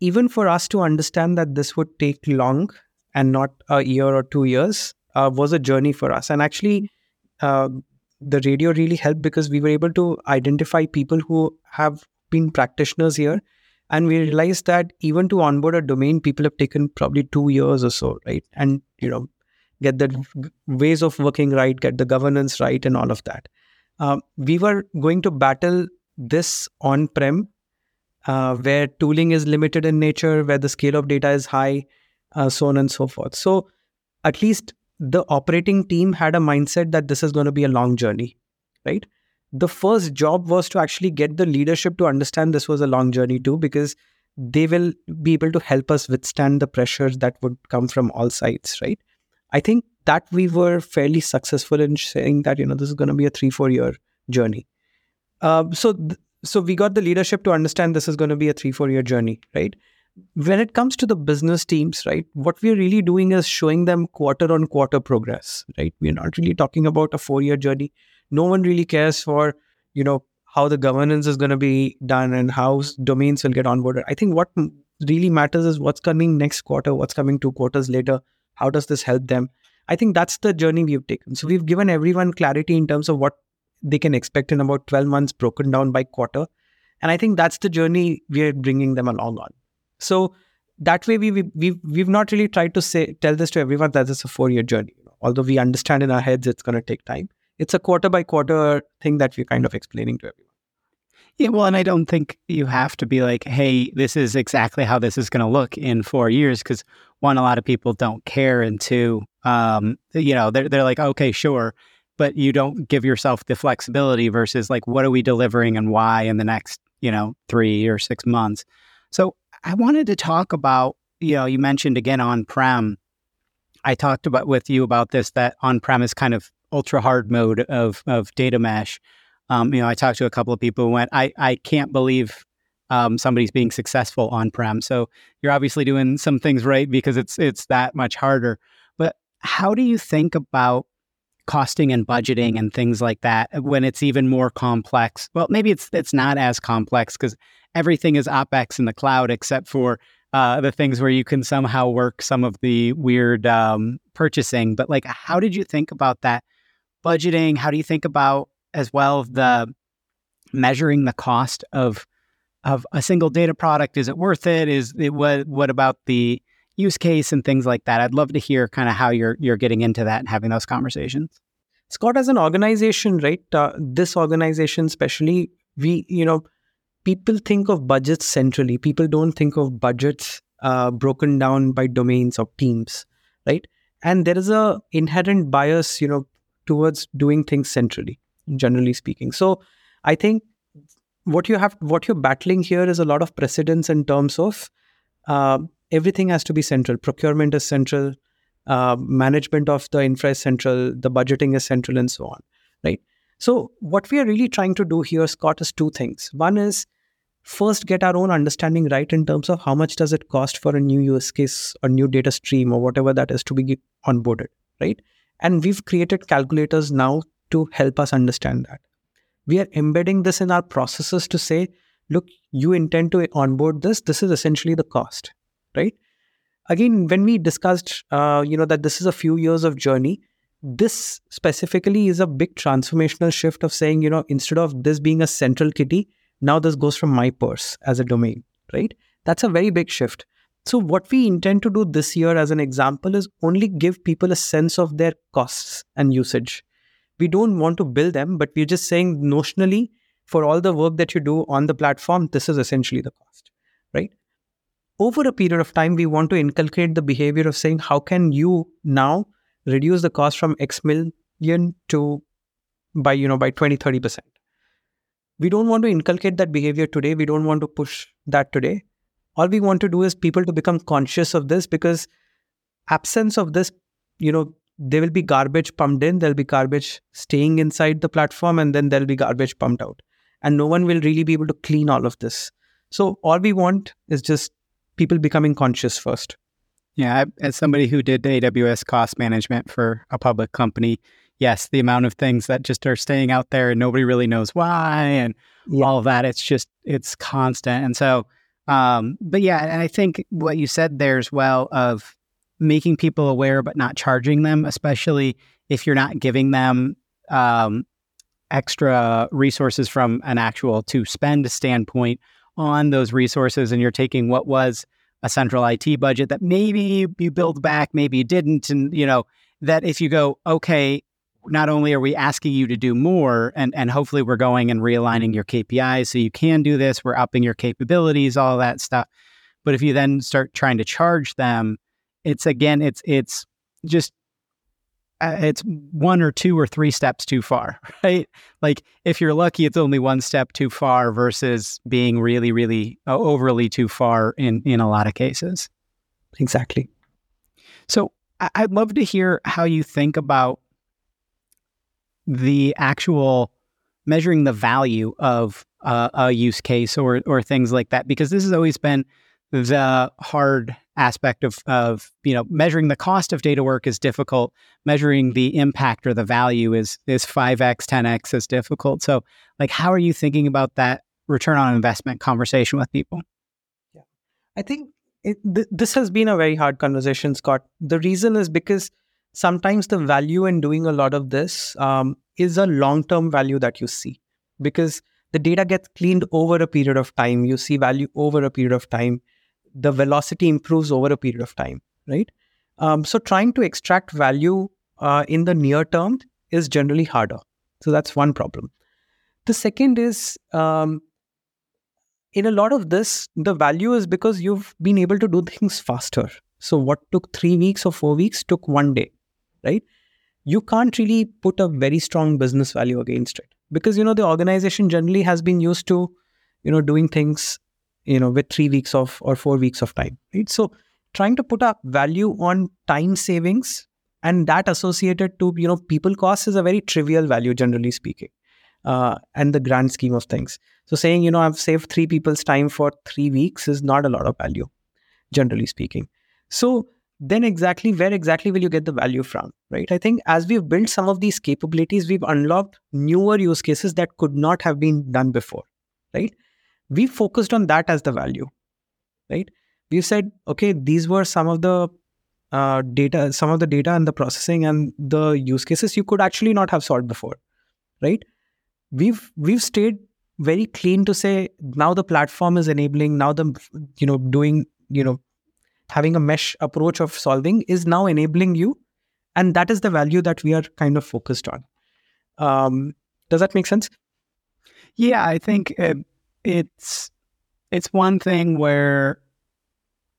S2: even for us to understand that this would take long and not a year or two years uh, was a journey for us. And actually, uh, the radio really helped because we were able to identify people who have been practitioners here. And we realized that even to onboard a domain people have taken probably two years or so right? And you know get the ways of working right get the governance right and all of that. Um, we were going to battle this on prem uh, where tooling is limited in nature where the scale of data is high uh, so on and so forth. So at least the operating team had a mindset that this is going to be a long journey right the first job was to actually get the leadership to understand this was a long journey too, because they will be able to help us withstand the pressures that would come from all sides, right? I think that we were fairly successful in saying that, you know, this is going to be a three, four year journey. Um, so, th- so we got the leadership to understand this is going to be a three, four year journey, right? When it comes to the business teams, right, what we're really doing is showing them quarter on quarter progress, right? We're not really talking about a four year journey. No one really cares for you know how the governance is going to be done and how domains will get onboarded. I think what really matters is what's coming next quarter what's coming two quarters later how does this help them? I think that's the journey we've taken. So we've given everyone clarity in terms of what they can expect in about 12 months broken down by quarter. And i think that's the journey we're bringing them along on so that way we, we we've, we've not really tried to say tell this to everyone that it's a four year journey although we understand in our heads it's going to take time it's a quarter by quarter thing that we're kind of explaining to everyone.
S1: Yeah, well, and I don't think you have to be like, hey, this is exactly how this is going to look in four years. Because one, a lot of people don't care. And two, um, you know, they're, they're like, okay, sure. But you don't give yourself the flexibility versus like, what are we delivering and why in the next, you know, three or six months. So I wanted to talk about, you know, you mentioned again on prem. I talked about with you about this that on prem is kind of ultra hard mode of of data mesh. Um, you know, I talked to a couple of people who went, I, I can't believe um, somebody's being successful on prem. So you're obviously doing some things right because it's it's that much harder. But how do you think about costing and budgeting and things like that when it's even more complex? Well, maybe it's it's not as complex because everything is opex in the cloud except for uh, the things where you can somehow work some of the weird um, purchasing. But like, how did you think about that budgeting? How do you think about as well the measuring the cost of of a single data product. Is it worth it? Is it what what about the use case and things like that? I'd love to hear kind of how you're you're getting into that and having those conversations.
S2: Scott, as an organization, right? Uh, this organization, especially, we you know, people think of budgets centrally. People don't think of budgets uh, broken down by domains or teams, right? And there is a inherent bias, you know, towards doing things centrally, generally speaking. So, I think what you have what you're battling here is a lot of precedence in terms of uh, everything has to be central procurement is central uh, management of the infra is central the budgeting is central and so on right so what we are really trying to do here scott is two things one is first get our own understanding right in terms of how much does it cost for a new use case or new data stream or whatever that is to be onboarded right and we've created calculators now to help us understand that we are embedding this in our processes to say, look, you intend to onboard this. This is essentially the cost, right? Again, when we discussed, uh, you know, that this is a few years of journey, this specifically is a big transformational shift of saying, you know, instead of this being a central kitty, now this goes from my purse as a domain, right? That's a very big shift. So, what we intend to do this year, as an example, is only give people a sense of their costs and usage we don't want to bill them, but we're just saying notionally for all the work that you do on the platform, this is essentially the cost, right? Over a period of time, we want to inculcate the behavior of saying, how can you now reduce the cost from X million to by, you know, by 20, 30%. We don't want to inculcate that behavior today. We don't want to push that today. All we want to do is people to become conscious of this because absence of this, you know, there will be garbage pumped in, there'll be garbage staying inside the platform, and then there'll be garbage pumped out. And no one will really be able to clean all of this. So, all we want is just people becoming conscious first.
S1: Yeah, as somebody who did AWS cost management for a public company, yes, the amount of things that just are staying out there and nobody really knows why and yeah. all of that, it's just, it's constant. And so, um, but yeah, and I think what you said there as well of making people aware but not charging them, especially if you're not giving them um, extra resources from an actual to spend standpoint on those resources, and you're taking what was a central IT budget that maybe you build back, maybe you didn't, and you know that if you go, okay, not only are we asking you to do more, and and hopefully we're going and realigning your KPIs so you can do this, we're upping your capabilities, all that stuff. But if you then start trying to charge them it's again, it's it's just it's one or two or three steps too far, right? Like if you're lucky, it's only one step too far versus being really, really uh, overly too far in in a lot of cases.
S2: Exactly.
S1: So I'd love to hear how you think about the actual measuring the value of uh, a use case or or things like that because this has always been the hard aspect of, of you know measuring the cost of data work is difficult. Measuring the impact or the value is is 5x 10x is difficult. So like how are you thinking about that return on investment conversation with people?
S2: Yeah. I think it, th- this has been a very hard conversation scott. The reason is because sometimes the value in doing a lot of this um, is a long term value that you see. Because the data gets cleaned over a period of time. You see value over a period of time the velocity improves over a period of time, right? Um, so trying to extract value uh, in the near term is generally harder. So that's one problem. The second is um, in a lot of this, the value is because you've been able to do things faster. So what took three weeks or four weeks took one day, right? You can't really put a very strong business value against it because you know the organization generally has been used to, you know, doing things you know with 3 weeks of or 4 weeks of time right? So trying to put a value on time savings and that associated to you know people cost is a very trivial value generally speaking uh, and the grand scheme of things. So saying you know i've saved three people's time for three weeks is not a lot of value generally speaking. So then exactly where exactly will you get the value from right? I think as we've built some of these capabilities we've unlocked newer use cases that could not have been done before right we focused on that as the value right? We said okay these were some of the uh, data some of the data and the processing and the use cases you could actually not have solved before right? We've we've stayed very clean to say now the platform is enabling now the you know doing you know having a mesh approach of solving is now enabling you and that is the value that we are kind of focused on. Um, does that make sense?
S1: Yeah i think it, it's it's one thing where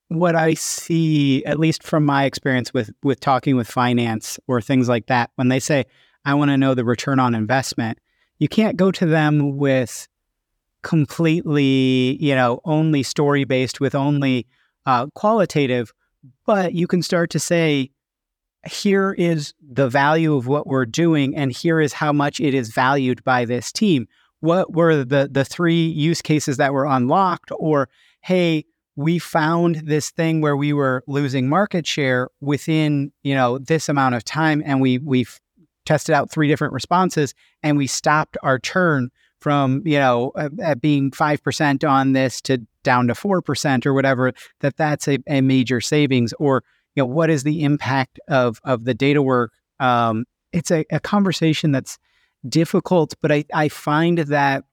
S1: what i see at least from my experience with with talking with finance or things like that when they say i want to know the return on investment you can't go to them with completely you know only story based with only uh, qualitative, but you can start to say, here is the value of what we're doing, and here is how much it is valued by this team. What were the the three use cases that were unlocked? Or hey, we found this thing where we were losing market share within you know this amount of time, and we we've tested out three different responses, and we stopped our churn from you know at being 5% on this to down to 4% or whatever that that's a, a major savings or you know what is the impact of of the data work um, it's a, a conversation that's difficult but I, I find that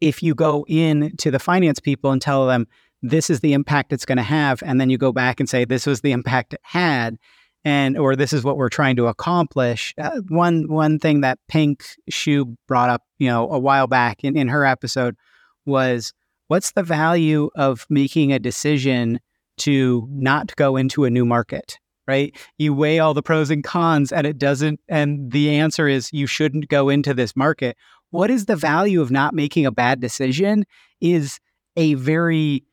S1: if you go in to the finance people and tell them this is the impact it's going to have and then you go back and say this was the impact it had and or this is what we're trying to accomplish. Uh, one one thing that Pink Xu brought up, you know, a while back in, in her episode was what's the value of making a decision to not go into a new market, right? You weigh all the pros and cons and it doesn't and the answer is you shouldn't go into this market. What is the value of not making a bad decision is a very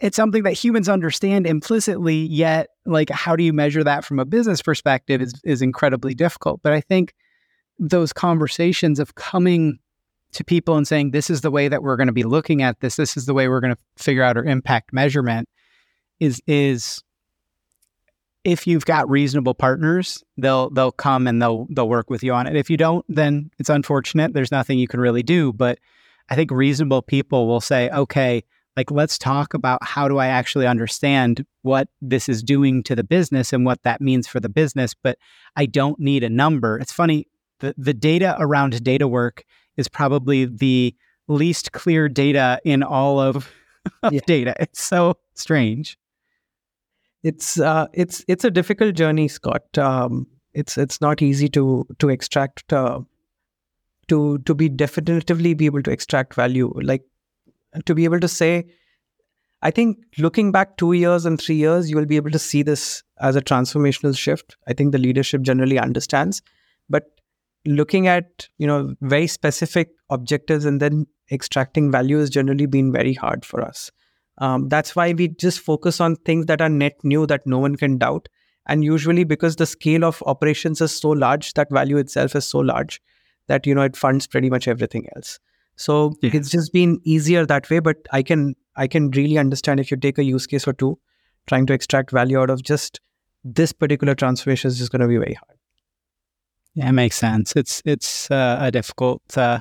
S1: it's something that humans understand implicitly yet like how do you measure that from a business perspective is is incredibly difficult but i think those conversations of coming to people and saying this is the way that we're going to be looking at this this is the way we're going to figure out our impact measurement is is if you've got reasonable partners they'll they'll come and they'll they'll work with you on it if you don't then it's unfortunate there's nothing you can really do but i think reasonable people will say okay like let's talk about how do I actually understand what this is doing to the business and what that means for the business, but I don't need a number. It's funny, the, the data around data work is probably the least clear data in all of, of yeah. data. It's so strange.
S2: It's uh, it's it's a difficult journey, Scott. Um, it's it's not easy to to extract uh, to to be definitively be able to extract value. Like to be able to say, I think looking back two years and three years, you will be able to see this as a transformational shift. I think the leadership generally understands. But looking at, you know, very specific objectives and then extracting value has generally been very hard for us. Um, that's why we just focus on things that are net new that no one can doubt. And usually because the scale of operations is so large, that value itself is so large that, you know, it funds pretty much everything else. So yeah. it's just been easier that way. But I can I can really understand if you take a use case or two, trying to extract value out of just this particular transformation is just going to be very hard.
S1: Yeah, it makes sense. It's it's uh, a difficult uh,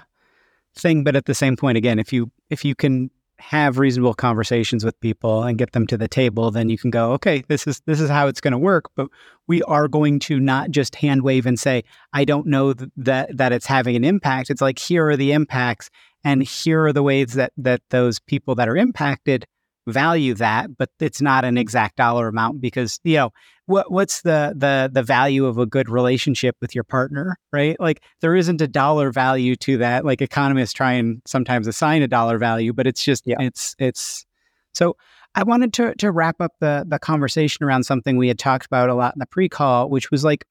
S1: thing, but at the same point, again, if you if you can have reasonable conversations with people and get them to the table, then you can go, okay, this is this is how it's going to work. But we are going to not just hand wave and say, I don't know th- that that it's having an impact. It's like here are the impacts, and here are the ways that that those people that are impacted value that, but it's not an exact dollar amount because you know what what's the the the value of a good relationship with your partner, right? Like there isn't a dollar value to that. Like economists try and sometimes assign a dollar value, but it's just yeah. it's it's so I wanted to to wrap up the the conversation around something we had talked about a lot in the pre-call, which was like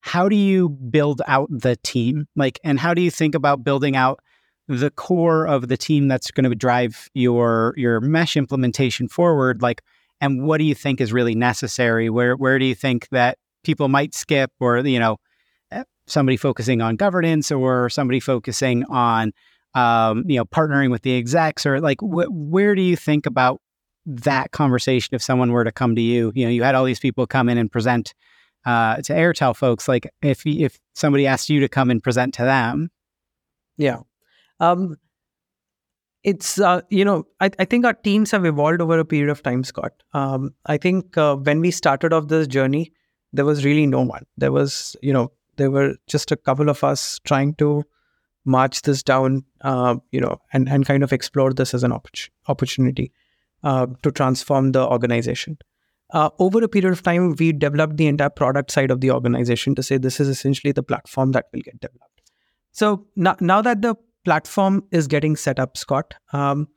S1: how do you build out the team? Like and how do you think about building out the core of the team that's going to drive your your mesh implementation forward like and what do you think is really necessary? Where where do you think that people might skip or you know eh, somebody focusing on governance or somebody focusing on um, you know partnering with the execs or like wh- where do you think about that conversation if someone were to come to you? You know you had all these people come in and present uh, to airtel folks. Like if if somebody asked you to come and present to them.
S2: Yeah. Um, it's uh, you know I, I think our teams have evolved over a period of time scott um, i think uh, when we started off this journey there was really no one there was you know there were just a couple of us trying to march this down, uh, you know, and, and kind of explore this as an opp- opportunity uh, to transform the organization. Uh, over a period of time, we developed the entire product side of the organization to say this is essentially the platform that will get developed. So now, now that the platform is getting set up, Scott, um,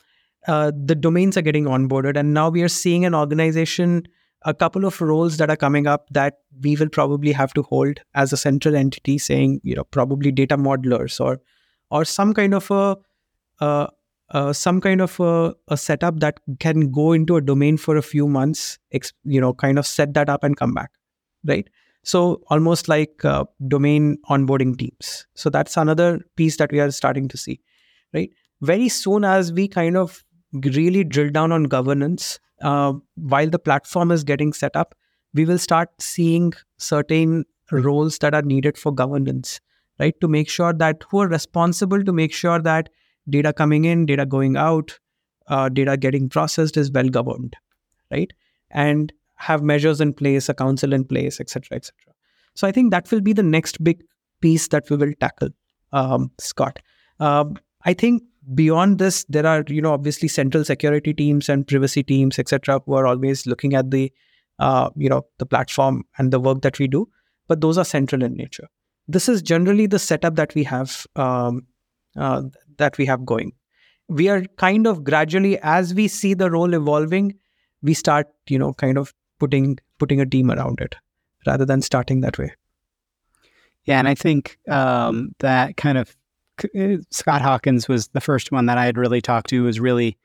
S2: uh, the domains are getting onboarded, and now we are seeing an organization, a couple of roles that are coming up that we will probably have to hold as a central entity, saying you know probably data modelers or or some kind of a uh, uh, some kind of a, a, setup that can go into a domain for a few months, you know, kind of set that up and come back, right? So almost like uh, domain onboarding teams. So that's another piece that we are starting to see, right? Very soon as we kind of really drill down on governance, uh, while the platform is getting set up, we will start seeing certain roles that are needed for governance right? To make sure that who are responsible to make sure that data coming in, data going out, uh, data getting processed is well governed, right? And have measures in place, a council in place, etc., etc. So I think that will be the next big piece that we will tackle, um, Scott. Um, I think beyond this, there are you know obviously central security teams and privacy teams, etc., who are always looking at the uh, you know the platform and the work that we do, but those are central in nature this is generally the setup that we have um, uh, that we have going we are kind of gradually as we see the role evolving we start you know kind of putting putting a team around it rather than starting that way
S1: yeah and i think um, that kind of uh, scott hawkins was the first one that i had really talked to was really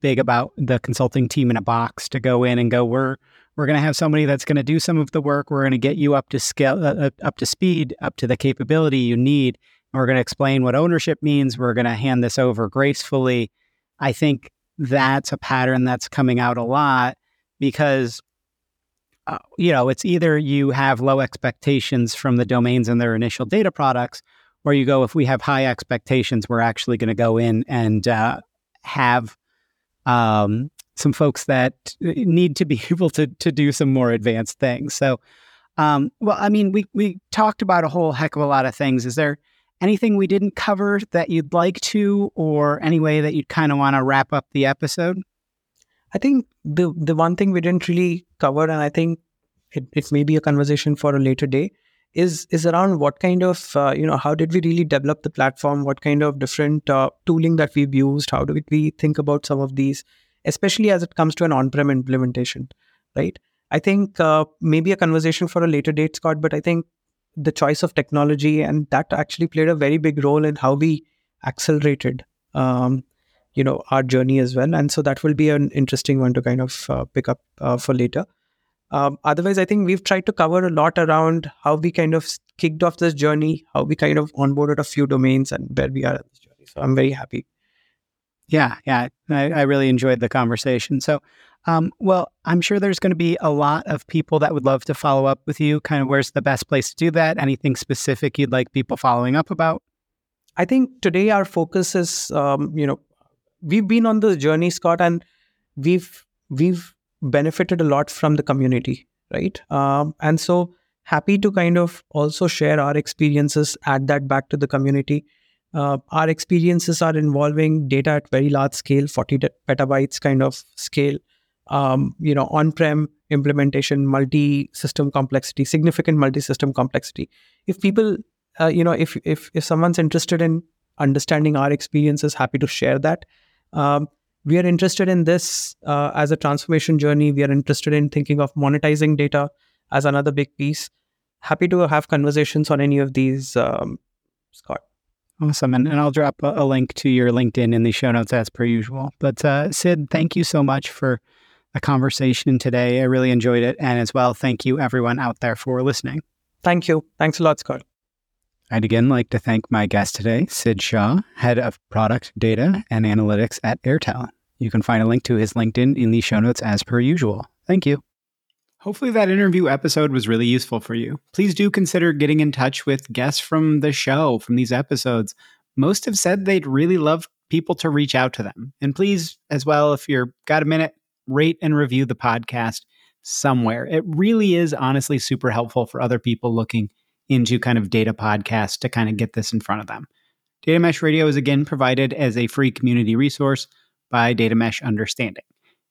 S1: big about the consulting team in a box to go in and go we're we're going to have somebody that's going to do some of the work. We're going to get you up to scale, uh, up to speed, up to the capability you need. We're going to explain what ownership means. We're going to hand this over gracefully. I think that's a pattern that's coming out a lot because, uh, you know, it's either you have low expectations from the domains and their initial data products, or you go, if we have high expectations, we're actually going to go in and uh, have um, some folks that uh, need to be able to to do some more advanced things. So, um, well, I mean, we we talked about a whole heck of a lot of things. Is there anything we didn't cover that you'd like to, or any way that you'd kind of want to wrap up the episode?
S2: I think the the one thing we didn't really cover, and I think it, it may be a conversation for a later day, is is around what kind of uh, you know how did we really develop the platform? What kind of different uh, tooling that we've used? How do we think about some of these? especially as it comes to an on-prem implementation, right? I think uh, maybe a conversation for a later date, Scott, but I think the choice of technology and that actually played a very big role in how we accelerated, um, you know, our journey as well. And so that will be an interesting one to kind of uh, pick up uh, for later. Um, otherwise, I think we've tried to cover a lot around how we kind of kicked off this journey, how we kind of onboarded a few domains, and where we are at this journey. So I'm very happy
S1: yeah, yeah, I, I really enjoyed the conversation. So, um, well, I'm sure there's going to be a lot of people that would love to follow up with you. Kind of where's the best place to do that? Anything specific you'd like people following up about?
S2: I think today our focus is, um, you know, we've been on this journey, Scott, and we've we've benefited a lot from the community, right? Um, and so happy to kind of also share our experiences, add that back to the community. Uh, our experiences are involving data at very large scale, 40 petabytes kind of scale. Um, you know, on-prem implementation, multi-system complexity, significant multi-system complexity. If people, uh, you know, if if if someone's interested in understanding our experiences, happy to share that. Um, we are interested in this uh, as a transformation journey. We are interested in thinking of monetizing data as another big piece. Happy to have conversations on any of these, um, Scott.
S1: Awesome. And, and I'll drop a, a, link to your LinkedIn in the show notes as per usual. But uh, Sid, thank you so much for the conversation today. I really enjoyed it. And as well, thank you everyone out there for listening.
S2: Thank you. Thanks a lot, Scott.
S1: I'd again like to thank my guest today, Sid Shah, Head of Product Data and Analytics at Airtel. You can find a link to his LinkedIn in the show notes as per usual. Thank you. Hopefully, that interview episode was really useful for you. Please do consider getting in touch with guests from the show, from these episodes. Most have said they'd really love people to reach out to them. And please, as well, if you're got a minute, rate and review the podcast somewhere. It really is honestly super helpful for other people looking into kind of data podcasts to kind of get this in front of them. Data Mesh Radio is again provided as a free community resource by Data Mesh Understanding.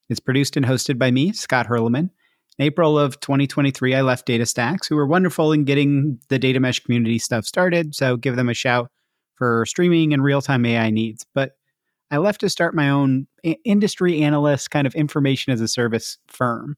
S1: It's produced and hosted by me, Scott Hirleman. In April of 2023, I left DataStax, who were wonderful in getting the Data Mesh community stuff started, so give them a shout for streaming and real time AI needs. But I left to start my own industry analyst kind of information as a service firm.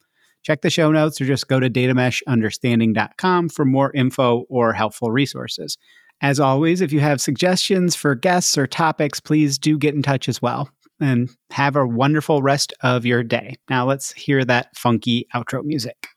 S1: Check the show notes or just go to datameshunderstanding.com for more info or helpful resources. As always, if you have suggestions for guests or topics, please do get in touch as well. And have a wonderful rest of your day. Now let's hear that funky outro music.